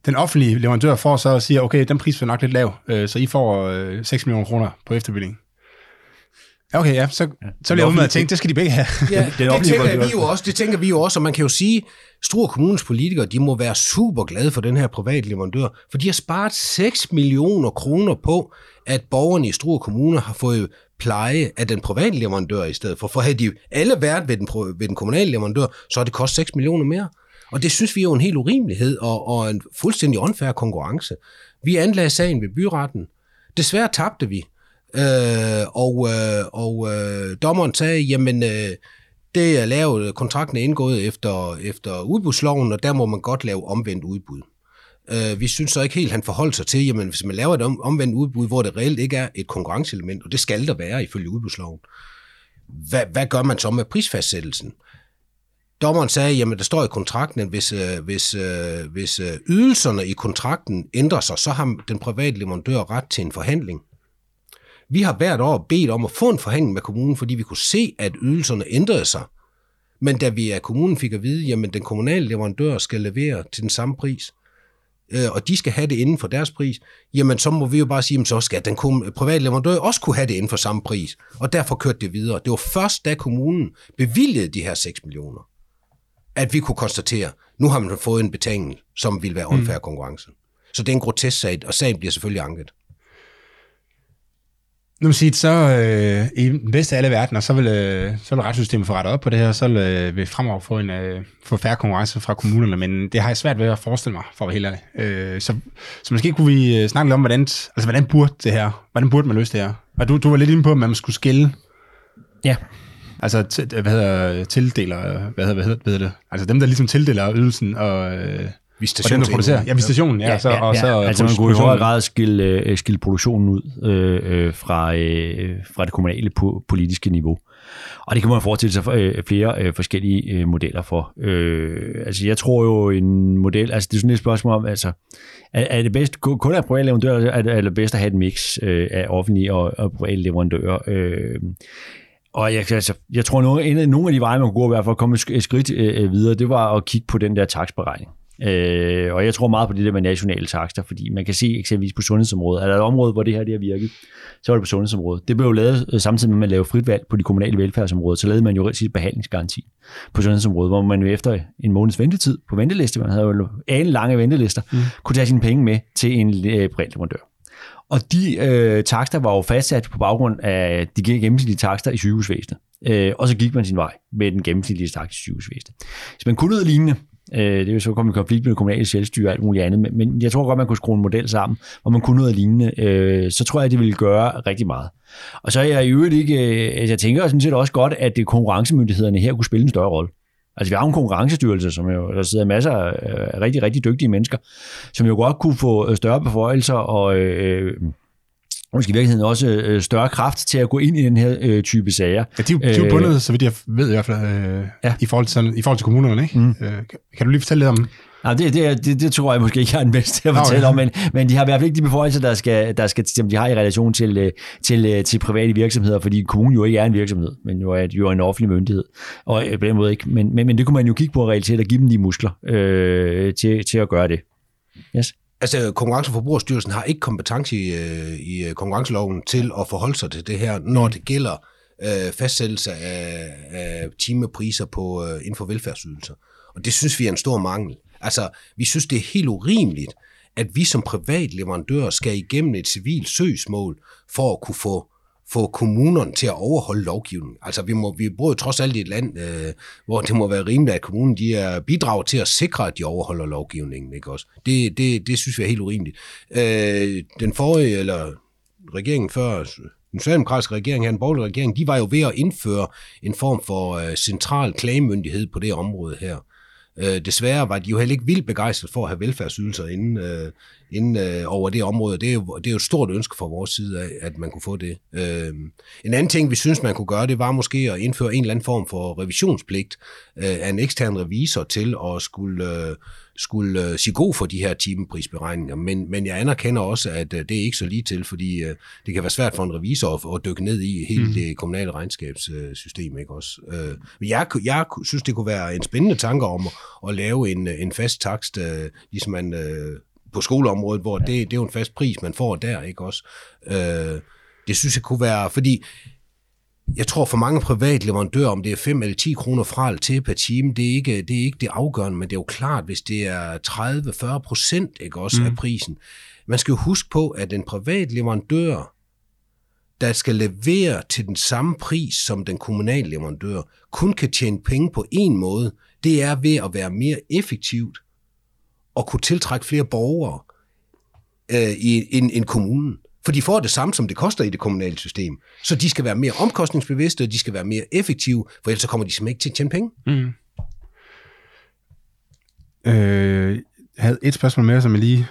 Speaker 1: Den offentlige leverandør får så og siger, okay, den pris er nok lidt lav, øh, så I får øh, 6 millioner kroner på efterbevilling. Ja, Okay, ja, så, så bliver jeg med at tænke, det skal de begge have.
Speaker 2: Ja, det,
Speaker 3: offentlige
Speaker 2: tænker vi jo også, det tænker vi jo også, og man kan jo sige, Struer Kommunes politikere, de må være super glade for den her private leverandør, for de har sparet 6 millioner kroner på, at borgerne i Struer Kommune har fået pleje af den private leverandør i stedet for. For havde de alle været ved den, ved den kommunale leverandør, så har det kostet 6 millioner mere. Og det synes vi er jo en helt urimelighed og, og en fuldstændig unfair konkurrence. Vi anlagde sagen ved byretten. Desværre tabte vi. Øh, og øh, og øh, dommeren sagde, jamen øh, det er lavet, kontrakten er indgået efter, efter udbudsloven, og der må man godt lave omvendt udbud. Øh, vi synes så ikke helt, han forholdt sig til, jamen hvis man laver et om, omvendt udbud, hvor det reelt ikke er et konkurrenceelement, og det skal der være ifølge udbudsloven, hvad, hvad gør man så med prisfastsættelsen? Dommeren sagde, jamen der står i kontrakten, at hvis, øh, hvis, øh, hvis øh, ydelserne i kontrakten ændrer sig, så har den private leverandør ret til en forhandling. Vi har hvert år bedt om at få en forhandling med kommunen, fordi vi kunne se, at ydelserne ændrede sig. Men da vi af kommunen fik at vide, jamen den kommunale leverandør skal levere til den samme pris, øh, og de skal have det inden for deres pris, jamen så må vi jo bare sige, jamen så skal den private leverandør også kunne have det inden for samme pris. Og derfor kørte det videre. Det var først, da kommunen bevilgede de her 6 millioner, at vi kunne konstatere, nu har man fået en betaling, som vil være unfair konkurrence. Så det er en grotesk sag, og sagen bliver selvfølgelig anket.
Speaker 1: Nu sige, så øh, i den bedste af alle verdener, så vil, øh, så vil retssystemet få rettet op på det her, så vil, øh, vil fremover få en øh, få færre konkurrence fra kommunerne, men det har jeg svært ved at forestille mig, for at være helt. Øh, så, så måske kunne vi øh, snakke lidt om, hvordan, altså, hvordan burde det her, hvordan burde man løse det her? Og du, du var lidt inde på, at man skulle skille,
Speaker 3: Ja.
Speaker 1: Altså t- hvad hedder tildeler, hvad hedder, hvad hedder, hvad hedder det? Altså dem, der ligesom tildeler ydelsen, og, øh, og den, du producerer. Ja, visitationen, ja. ja, så, og så
Speaker 3: altså man kunne i højere grad skille, øh, skille produktionen ud øh, øh, fra, øh, fra det kommunale politiske niveau. Og det kan man forestille sig øh, flere øh, forskellige øh, modeller for. Øh, altså jeg tror jo en model, altså det er sådan et spørgsmål om, altså er, er det bedst kun af private leverandører, er det, er det bedst at have et mix øh, af offentlige og, og private leverandører? Øh, og jeg, altså, jeg tror, nogle, nogle af de veje, man kunne gå i hvert fald at komme et skridt øh, videre, det var at kigge på den der taksberegning. Øh, og jeg tror meget på det der med nationale takster, fordi man kan se eksempelvis på sundhedsområdet, er der et område, hvor det her det har virket, så var det på sundhedsområdet. Det blev jo lavet øh, samtidig med, at man lavede frit valg på de kommunale velfærdsområder, så lavede man jo sit behandlingsgaranti på sundhedsområdet, hvor man jo efter en måneds ventetid på venteliste, man havde jo alle lange ventelister, mm. kunne tage sine penge med til en øh, privat leverandør. Og de øh, takster var jo fastsat på baggrund af de gennemsnitlige takster i sygehusvæsenet. Øh, og så gik man sin vej med den gennemsnitlige takst i sygehusvæsenet. Hvis man kunne noget lignende, øh, det er jo så kommet i konflikt med det kommunale selvstyre og alt muligt andet, men, men jeg tror godt, man kunne skrue en model sammen, hvor man kunne noget lignende, øh, så tror jeg, det ville gøre rigtig meget. Og så er jeg i øvrigt ikke, øh, jeg tænker sådan set også godt, at det konkurrencemyndighederne her kunne spille en større rolle. Altså vi har en konkurrencestyrelse, som jo, der sidder masser af rigtig, rigtig dygtige mennesker, som jo godt kunne få øh, større beføjelser og øh, måske i virkeligheden også øh, større kraft til at gå ind i den her øh, type sager.
Speaker 1: Ja, de, de er jo øh, bundet, så vidt jeg ved i hvert fald, øh, ja. i, forhold til, i forhold til kommunerne. Ikke? Mm. Øh, kan du lige fortælle lidt om
Speaker 3: Nej, det, det, det, det tror jeg måske ikke, jeg er den bedste til at fortælle okay. om, men, men de har i hvert fald ikke de beføjelser, der skal, der skal, de har i relation til, øh, til, øh, til private virksomheder, fordi kommunen jo ikke er en virksomhed, men jo er, jo er en offentlig myndighed. Og øh, på den måde ikke. Men, men, men det kunne man jo kigge på i realitet og give dem de muskler øh, til, til at gøre det.
Speaker 2: Yes. Altså, Konkurrence- og Forbrugerstyrelsen har ikke kompetence i, i konkurrenceloven til at forholde sig til det her, når det gælder øh, fastsættelse af, af timepriser på, øh, inden for velfærdsydelser. Og det synes vi er en stor mangel. Altså, vi synes, det er helt urimeligt, at vi som privat leverandør skal igennem et civilt søgsmål for at kunne få få kommunerne til at overholde lovgivningen. Altså, vi, må, vi bor jo trods alt i et land, øh, hvor det må være rimeligt, at kommunen de er bidrag til at sikre, at de overholder lovgivningen. Ikke også? Det, det, det synes vi er helt urimeligt. Øh, den forrige, eller regeringen før, den socialdemokratiske regering, her, den borgerlige regering, de var jo ved at indføre en form for øh, central klagemyndighed på det område her. Øh, desværre var de jo heller ikke vildt begejstrede for at have velfærdsydelser inden, øh, inden øh, over det område. Det er, jo, det er jo et stort ønske fra vores side af, at man kunne få det. Øh, en anden ting, vi synes, man kunne gøre, det var måske at indføre en eller anden form for revisionspligt øh, af en ekstern revisor til at skulle... Øh, skulle øh, sige god for de her timeprisberegninger, men, men jeg anerkender også, at øh, det er ikke så lige til, fordi øh, det kan være svært for en revisor at, at dykke ned i hele mm. det kommunale regnskabssystem. Ikke også? Men jeg, jeg synes, det kunne være en spændende tanke om at, at lave en, en fast takst, ligesom man på skoleområdet, hvor det, det er jo en fast pris, man får der, ikke også? Øh, det synes jeg kunne være, fordi jeg tror for mange private leverandører, om det er 5 eller 10 kroner fra eller til per time, det er, ikke, det er ikke det afgørende, men det er jo klart, hvis det er 30-40 procent ikke også mm. af prisen. Man skal jo huske på, at en privat leverandør, der skal levere til den samme pris som den kommunale leverandør, kun kan tjene penge på en måde, det er ved at være mere effektivt og kunne tiltrække flere borgere øh, i en, en kommunen. For de får det samme, som det koster i det kommunale system. Så de skal være mere omkostningsbevidste, og de skal være mere effektive, for ellers så kommer de simpelthen ikke til at tjene penge. Mm.
Speaker 1: Øh, jeg havde et spørgsmål mere, som jeg lige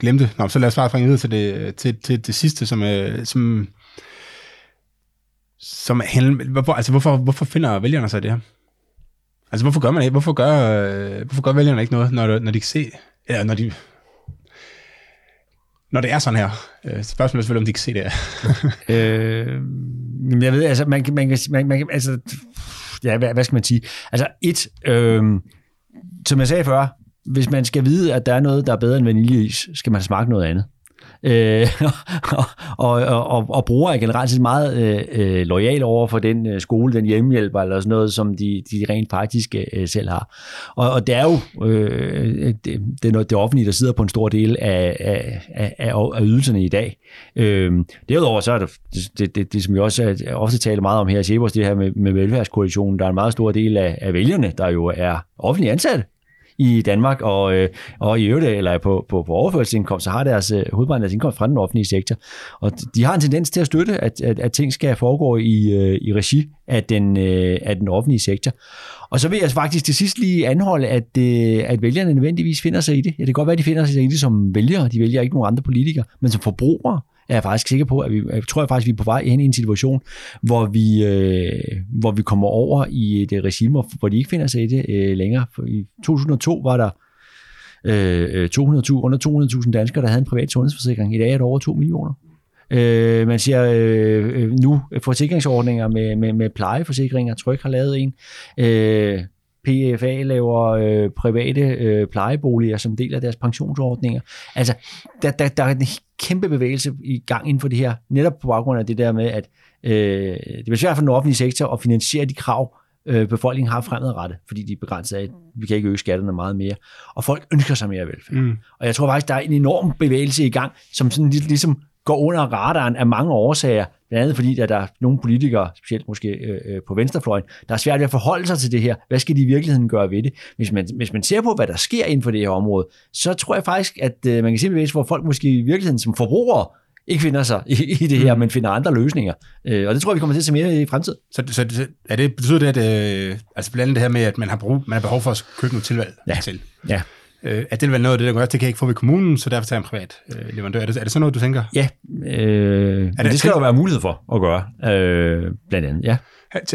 Speaker 1: glemte. Nå, så lad os bare springe videre til det, til, til det sidste, som, øh, som, som handler, hvorfor, altså hvorfor, hvorfor finder vælgerne sig det her? Altså hvorfor gør man ikke? Hvorfor gør, øh, hvorfor gør vælgerne ikke noget, når, når de kan se, eller når de, når det er sådan her. Øh, spørgsmålet er selvfølgelig, om de kan se det
Speaker 3: øh, jeg ved, altså, man, man, man, man, altså, ja, hvad, hvad skal man sige? Altså, et, øh, som jeg sagde før, hvis man skal vide, at der er noget, der er bedre end vaniljeis, skal man smage noget andet. Øh, og, og, og, og brugere er generelt set meget øh, øh lojal over for den øh, skole, den hjemmehjælper eller sådan noget, som de, de rent faktisk øh, selv har. Og, og det er jo øh, øh det, det, er det offentlige, der sidder på en stor del af, af, af, af ydelserne i dag. Øh, derudover så er det, det, det, det som vi også øh, ofte taler meget om her i Sjæbers, det her med, med velfærdskoalitionen, der er en meget stor del af, af vælgerne, der jo er offentlige ansatte i Danmark, og, øh, og i øvrigt, øh, eller på, på, på overførselsindkomst, så har deres øh, hovedparten deres indkomst fra den offentlige sektor. Og de har en tendens til at støtte, at, at, at ting skal foregå i, øh, i regi af den, øh, af den offentlige sektor. Og så vil jeg faktisk til sidst lige anholde, at, øh, at vælgerne nødvendigvis finder sig i det. Ja, det kan godt være, at de finder sig i det som vælgere. De vælger ikke nogen andre politikere, men som forbrugere er jeg faktisk sikker på, at vi, jeg tror jeg faktisk, vi er på vej hen i en situation, hvor vi, øh, hvor vi kommer over i et øh, regime, hvor de ikke finder sig i det øh, længere. For I 2002 var der øh, øh 200, under 200.000 danskere, der havde en privat sundhedsforsikring. I dag er der over 2 millioner. Øh, man siger øh, øh, nu forsikringsordninger med, med, med plejeforsikringer. Tryk har lavet en. Øh, PFA laver øh, private øh, plejeboliger som del af deres pensionsordninger. Altså, der, der, der er en kæmpe bevægelse i gang inden for det her, netop på baggrund af det der med, at øh, det bliver svært for den offentlige sektor at finansiere de krav, øh, befolkningen har fremadrettet, fordi de er begrænset af, at vi kan ikke øge skatterne meget mere. Og folk ønsker sig mere velfærd. Mm. Og jeg tror faktisk, der er en enorm bevægelse i gang, som sådan ligesom går under radaren af mange årsager. Blandt andet fordi, at der er nogle politikere, specielt måske øh, øh, på venstrefløjen, der er svært ved at forholde sig til det her. Hvad skal de i virkeligheden gøre ved det? Hvis man, hvis man ser på, hvad der sker inden for det her område, så tror jeg faktisk, at øh, man kan se en bevægelse, hvor folk måske i virkeligheden som forbrugere ikke finder sig i, i det her, mm. men finder andre løsninger. Øh, og det tror jeg, vi kommer til at se mere i fremtiden.
Speaker 1: Så, så er det, betyder det, at øh, altså blandt andet det her med, at man har, brug, man har behov for at købe noget tilvalg
Speaker 3: ja.
Speaker 1: til?
Speaker 3: Ja
Speaker 1: øh, at det er noget af det, der gør, det kan jeg ikke få ved kommunen, så derfor tager jeg en privat øh, leverandør. Er det, er det sådan noget, du tænker?
Speaker 3: Ja, øh, er det, det skal der jo være mulighed for at gøre, øh, blandt andet, ja.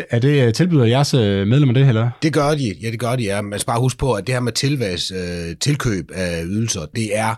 Speaker 1: Er det, øh, tilbyder jeres øh, medlemmer det, eller?
Speaker 2: Det gør de, ja, det gør de, ja. Man skal bare huske på, at det her med tilvæs, øh, tilkøb af ydelser, det er,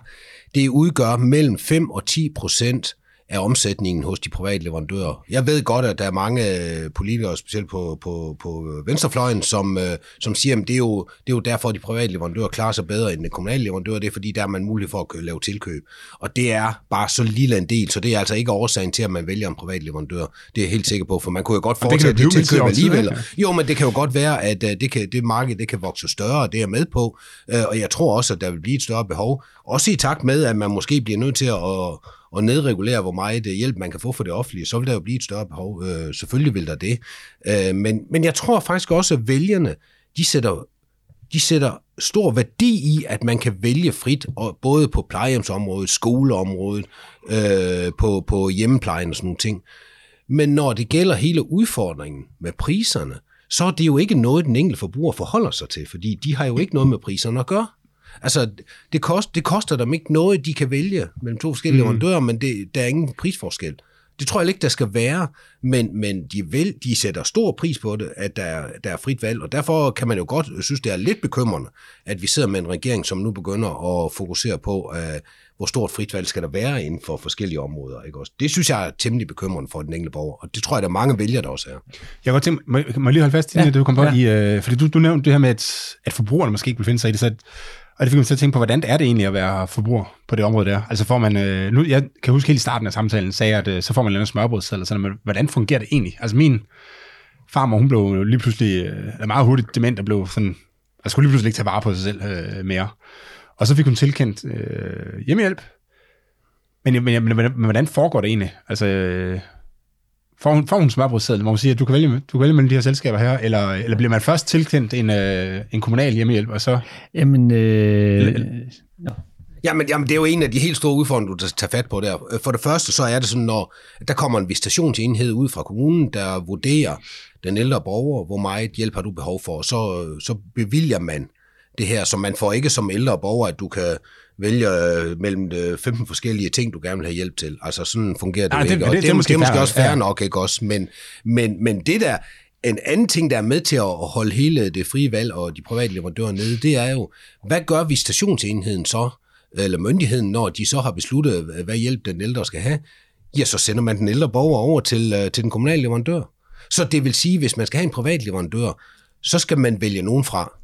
Speaker 2: det udgør mellem 5 og 10 procent af omsætningen hos de private leverandører. Jeg ved godt, at der er mange øh, politikere, specielt på, på, på venstrefløjen, som, øh, som siger, at det er, jo, det er jo derfor, at de private leverandører klarer sig bedre end de kommunale leverandører. Det er fordi, der er man mulighed for at lave tilkøb. Og det er bare så lille en del, så det er altså ikke årsagen til, at man vælger en privat leverandør. Det er jeg helt sikker på, for man kunne jo godt foretage det, det tilkøb alligevel. Ja. Jo, men det kan jo godt være, at øh, det, kan, det marked det kan vokse større, det er med på. Og jeg tror også, at der vil blive et større behov. Også i takt med, at man måske bliver nødt til at og nedregulere, hvor meget øh, hjælp man kan få for det offentlige, så vil der jo blive et større behov. Øh, selvfølgelig vil der det. Øh, men, men jeg tror faktisk også, at vælgerne, de sætter, de sætter stor værdi i, at man kan vælge frit, og både på plejehjemsområdet, skoleområdet, øh, på, på hjemmeplejen og sådan nogle ting. Men når det gælder hele udfordringen med priserne, så er det jo ikke noget, den enkelte forbruger forholder sig til, fordi de har jo ikke noget med priserne at gøre. Altså, det, kost, det koster dem ikke noget, de kan vælge mellem to forskellige mm. leverandører, men det, der er ingen prisforskel. Det tror jeg ikke, der skal være, men, men de, vil, de sætter stor pris på det, at der er, der er frit valg, og derfor kan man jo godt synes, det er lidt bekymrende, at vi sidder med en regering, som nu begynder at fokusere på, uh, hvor stort frit valg skal der være inden for forskellige områder. Ikke også? Det synes jeg er temmelig bekymrende for den enkelte borger, og det tror jeg, der er mange vælgere, der også er.
Speaker 1: Jeg kan tænke, må, må jeg lige holde fast i ja. det, du kom på ja. i, uh, fordi du, du nævnte det her med, at, at forbrugerne måske ikke vil finde sig i det, så at, og det fik mig til at tænke på, hvordan er det egentlig at være forbruger på det område der? Altså får man, øh, nu, jeg kan huske helt i starten af samtalen, sagde at øh, så får man en smørbrød eller sådan, men hvordan fungerer det egentlig? Altså min farmor, hun blev lige pludselig øh, meget hurtigt dement og blev sådan, altså skulle lige pludselig ikke tage vare på sig selv øh, mere. Og så fik hun tilkendt øh, hjemmehjælp. Men, men, men, men, hvordan foregår det egentlig? Altså, øh, Får hun, får hun smørbrødseddel, hvor hun siger, at du kan vælge, du kan vælge mellem de her selskaber her, eller, eller bliver man først tilkendt en, øh, en kommunal hjemmehjælp, og så...
Speaker 3: Jamen, øh... Eller,
Speaker 2: no. Jamen, jamen, det er jo en af de helt store udfordringer, du tager fat på der. For det første, så er det sådan, når der kommer en visitationsenhed ud fra kommunen, der vurderer den ældre borger, hvor meget hjælp har du behov for, så, så bevilger man det her, så man får ikke som ældre borger, at du kan vælge øh, mellem 15 øh, forskellige ting, du gerne vil have hjælp til. Altså sådan fungerer det, ja, det ikke. Og det, det, det, er måske, det er måske også fair ja. nok, ikke også? Men, men, men det der, en anden ting, der er med til at holde hele det frie valg og de private leverandører nede, det er jo, hvad gør visitationsenheden så, eller myndigheden, når de så har besluttet, hvad hjælp den ældre skal have? Ja, så sender man den ældre borger over til, øh, til den kommunale leverandør. Så det vil sige, hvis man skal have en privat leverandør, så skal man vælge nogen fra.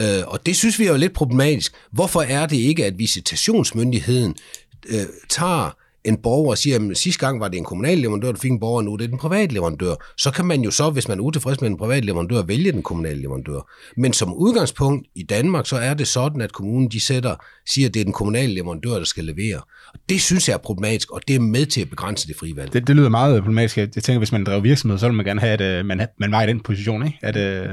Speaker 2: Øh, og det synes vi er jo lidt problematisk. Hvorfor er det ikke, at visitationsmyndigheden øh, tager en borger og siger, at sidste gang var det en kommunal leverandør, der fik en borger, nu det er det en privat leverandør. Så kan man jo så, hvis man er utilfreds med en privat leverandør, vælge den kommunale leverandør. Men som udgangspunkt i Danmark, så er det sådan, at kommunen de sætter, siger, at det er den kommunale leverandør, der skal levere. Og det synes jeg er problematisk, og det er med til at begrænse det frie valg.
Speaker 1: Det, det lyder meget problematisk. Jeg tænker, hvis man driver virksomhed, så vil man gerne have, at øh, man, man var i den position, ikke? At, øh,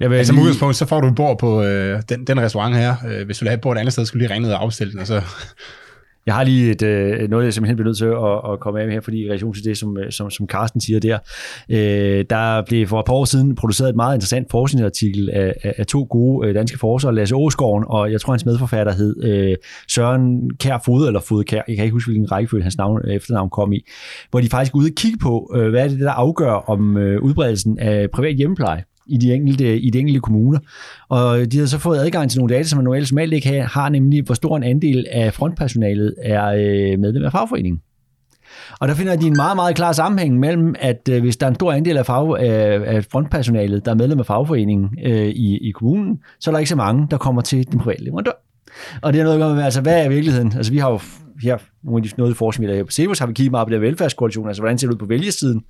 Speaker 3: jeg vil
Speaker 1: Altså,
Speaker 3: lige-
Speaker 1: udgangspunkt, så får du et bord på øh, den, den restaurant her. Øh, hvis du vil have et bord et andet sted, skal du lige ringe ned og afstille den, og så...
Speaker 3: Jeg har lige et, øh, noget, jeg simpelthen bliver nødt til at, at komme af med her, fordi i relation til det, som, øh, som, som Carsten siger der, øh, der blev for et par år siden produceret et meget interessant forskningsartikel af, af, af to gode øh, danske forskere, Lasse Åsgaard, og jeg tror, hans medforfatter hed øh, Søren Kær Fod, eller Fod Kær, jeg kan ikke huske, hvilken rækkefølge hans navn, efternavn kom i, hvor de faktisk ude og kigge på, øh, hvad er det, der afgør om øh, udbredelsen af privat hjemmepleje i de enkelte, i de enkelte kommuner. Og de har så fået adgang til nogle data, som man normalt, ikke har, har, nemlig hvor stor en andel af frontpersonalet er øh, medlem af fagforeningen. Og der finder de en meget, meget klar sammenhæng mellem, at øh, hvis der er en stor andel af, fag, øh, af frontpersonalet, der er medlem af fagforeningen øh, i, i kommunen, så er der ikke så mange, der kommer til den private leverandør. Og det er noget at gøre med, altså hvad er virkeligheden? Altså vi har jo her, nogle af de, noget forskning, der er her på Cebus, har vi kigget meget på den velfærdskoalition, altså hvordan ser det ud på vælgersiden.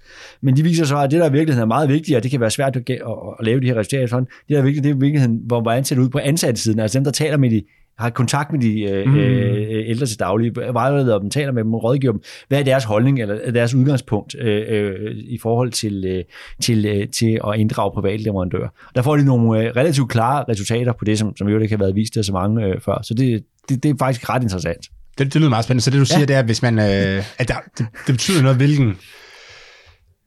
Speaker 3: Men de viser så, at det, der i virkeligheden er meget vigtigt, og det kan være svært at, at, at lave de her resultater sådan, det, der er vigtigt, det er i virkeligheden, hvor hvordan ser det ud på ansattsiden, altså dem, der taler med de, har kontakt med de øh,
Speaker 1: Mm.
Speaker 3: øh, ældre til daglig, vejleder dem, taler med dem, rådgiver dem, hvad er deres holdning, eller deres udgangspunkt øh, øh, i forhold til, øh, til, øh, til at inddrage private leverandører. Der får de nogle øh, relativt klare resultater på det, som, som jo ikke har været vist af så mange øh, før, så det, det, det er faktisk ret interessant.
Speaker 1: Det, det lyder meget spændende. Så det, du siger,
Speaker 3: Ja.
Speaker 1: det er, at hvis man... Øh, at der, det, det betyder noget, hvilken...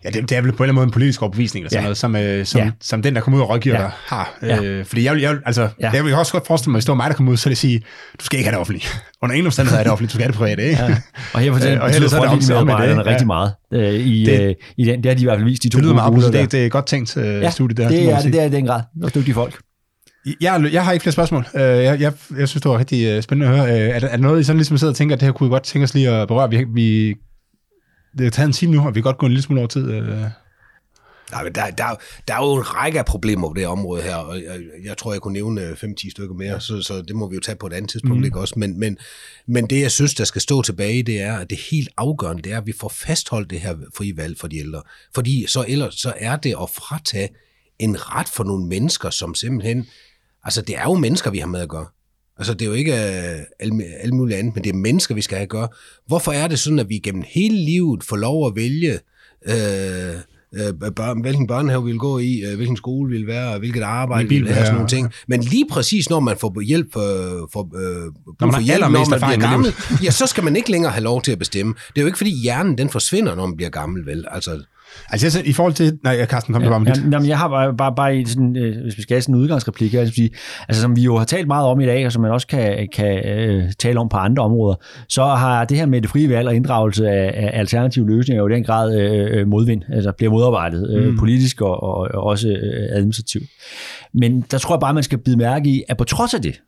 Speaker 1: Ja, det, det er vel på en eller anden måde en politisk overbevisning, eller sådan
Speaker 3: Ja.
Speaker 1: noget, som, øh, som,
Speaker 3: Ja.
Speaker 1: ja. som den, der kommer ud og rådgiver
Speaker 3: Ja.
Speaker 1: dig, har.
Speaker 3: Ja.
Speaker 1: Øh, fordi jeg, vil- jeg, vil- altså,
Speaker 3: Ja.
Speaker 1: ja. jeg vil også godt forestille mig, hvis det var mig, der kom ud, så ville jeg sige, du skal ikke have det offentlige. Under ingen omstændighed er det offentlige, du skal have det private, ikke?
Speaker 3: Ja. Og her fortæller
Speaker 1: Øh, er det til om med det,
Speaker 3: rigtig meget. Øh, i,
Speaker 1: Det-
Speaker 3: øh, i den, det har de i hvert fald vist, de to
Speaker 1: Det lyder meget det, det, det er godt tænkt øh,
Speaker 3: Ja,
Speaker 1: studie der.
Speaker 3: det
Speaker 1: man
Speaker 3: er det, det er i den grad. Det er dygtige folk.
Speaker 1: Jeg, jeg har ikke flere spørgsmål. Øh, Jeg, jeg, jeg synes, det var rigtig øh, spændende at høre. Øh, Er der, er der noget, I sådan ligesom sidder og tænker, at det her kunne vi godt tænke os lige at berøre? Vi, vi, det har taget en time nu, og vi kan godt gå en lille smule over tid.
Speaker 2: Nej, men der, der, der er jo en række af problemer på det område her, og jeg, jeg tror, jeg kunne nævne øh, 5-10 stykker mere, så, så det må vi jo tage på et andet tidspunkt, mm. ikke også? Men, men, men det, jeg synes, der skal stå tilbage, det er, at det helt afgørende, det er, at vi får fastholdt det her frie valg for de ældre. Fordi så ellers så er det at fratage en ret for nogle mennesker, som simpelthen, altså det er jo mennesker, vi har med at gøre. Altså, det er jo ikke øh, alt, alt muligt andet, men det er mennesker, vi skal have at gøre. Hvorfor er det sådan, at vi gennem hele livet får lov at vælge, øh, øh, børn, hvilken børnehave vi vil gå i, øh, hvilken skole vi vil være, hvilket arbejde vi vil have, sådan nogle ting. Men lige præcis, når man får hjælp for, for, øh, brug
Speaker 1: man
Speaker 2: for hjælp, når man bliver gammel, ja, så skal man ikke længere have lov til at bestemme. Det er jo ikke, fordi hjernen den forsvinder, når man bliver gammel, vel? Altså,
Speaker 1: Altså, jeg, synes, i forhold til... Nej, Carsten, kom ja, bare med dit.
Speaker 3: Jamen, jeg har bare, bare, bare i sådan, øh, hvis vi skal have sådan en udgangsreplik her, altså, sige, altså, som vi jo har talt meget om i dag, og som man også kan, kan øh, tale om på andre områder, så har det her med det frie valg og inddragelse af, af alternative løsninger jo i den grad øh, modvind, altså bliver modarbejdet øh,
Speaker 1: Mm.
Speaker 3: politisk og, og, og også øh, administrativt. Men der tror jeg bare, man skal bide mærke i, at på trods af det,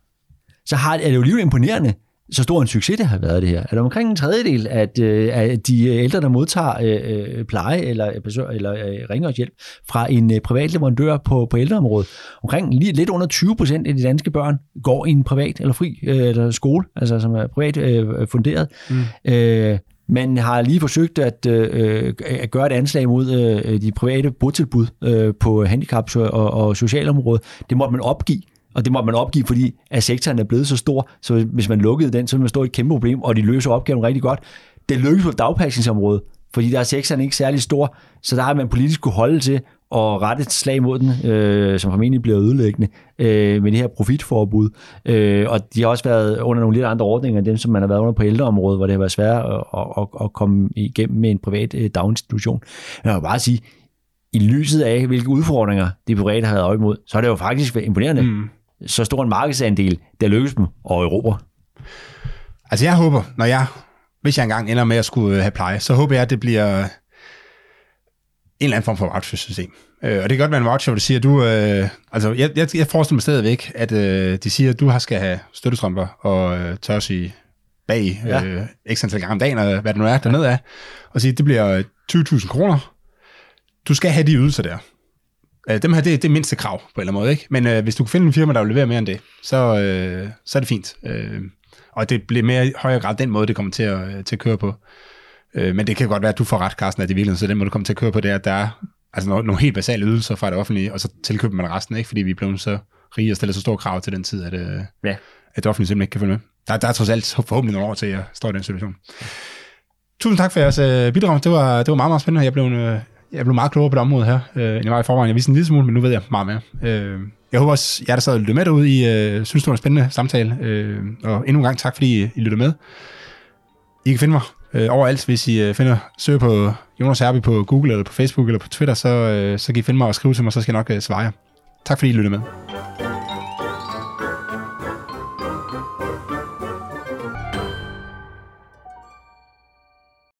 Speaker 3: så har, er det jo alligevel imponerende, så stor en succes det har været det her. Er der omkring en tredjedel af, øh, af de ældre, der modtager øh, øh, pleje eller, besøg, eller øh, rengøringshjælp fra en øh, privat leverandør på, på ældreområdet. Omkring lige lidt under 20 procent af de danske børn går i en privat eller fri øh, eller skole, altså som er privat øh, funderet. Mm. Øh, man har lige forsøgt at, øh, at gøre et anslag mod øh, de private botilbud øh, på handicap- og, og socialområdet. Det måtte man opgive. Og det må man opgive, fordi at sektoren er blevet så stor, så hvis man lukkede den, så ville man stå i et kæmpe problem, og de løser opgaven rigtig godt. Det lykkes på dagpasningsområdet, fordi der er sektoren ikke særlig stor, så der har man politisk kunne holde til at rette et slag mod den, øh, som formentlig bliver ødelæggende øh, med det her profitforbud. Øh, og de har også været under nogle lidt andre ordninger end dem, som man har været under på ældreområdet, hvor det har været svært at, at, at, at komme igennem med en privat øh, daginstitution. Men jeg vil bare sige, i lyset af, hvilke udfordringer de private har været øje imod, så er det jo faktisk imponerende, mm så stor en markedsandel, der lykkes dem og Europa.
Speaker 1: Altså, jeg håber, når jeg, hvis jeg engang ender med at skulle øh, have pleje, så håber jeg, at det bliver en eller anden form for voucher-system. Øh, og det kan godt være en voucher, hvor du siger, du, øh, altså, jeg, jeg, jeg forestiller mig stadigvæk, at øh, de siger, at du har skal have støttestrømper og øh, tørsi bag
Speaker 3: Ja.
Speaker 1: øh, x antal gange om dagen, og hvad det nu er, dernede af, og sige, det bliver 20.000 kroner. Du skal have de ydelser der. Øh, dem her, det, det er mindste krav på en eller anden måde, ikke? Men øh, hvis du kan finde en firma, der vil levere mere end det, så, øh, så er det fint. Øh, og det bliver mere i højere grad den måde, det kommer til at, øh, til at køre på. Øh, men det kan godt være, at du får ret, Carsten, at det virkelig, så den måde, du kommer til at køre på, det er, at der er altså nogle, nogle helt basale ydelser fra det offentlige, og så tilkøber man resten, ikke? Fordi vi er blevet så rige og stiller så store krav til den tid, at, øh,
Speaker 3: Ja.
Speaker 1: at det offentlige simpelthen ikke kan følge med. Der, der er trods alt forhåbentlig nogle år til, at jeg står i den situation. Tusind tak for jeres øh, bidrag. Det var, det var meget, meget spændende. Jeg blev, øh, jeg blev meget klogere på det område her, øh, end jeg var i forvejen. Jeg vidste en lille smule, men nu ved jeg meget mere. Øh, jeg håber også, jer der sad og lyttede med derude, I øh, synes, det var en spændende samtale. Øh, og endnu en gang tak, fordi I, I lyttede med. I kan finde mig øh, overalt, hvis I øh, finder, søger på Jonas Herby på Google eller på Facebook eller på Twitter, så, øh, så kan I finde mig og skrive til mig, så skal jeg nok øh, svare jer. Tak fordi I lyttede med.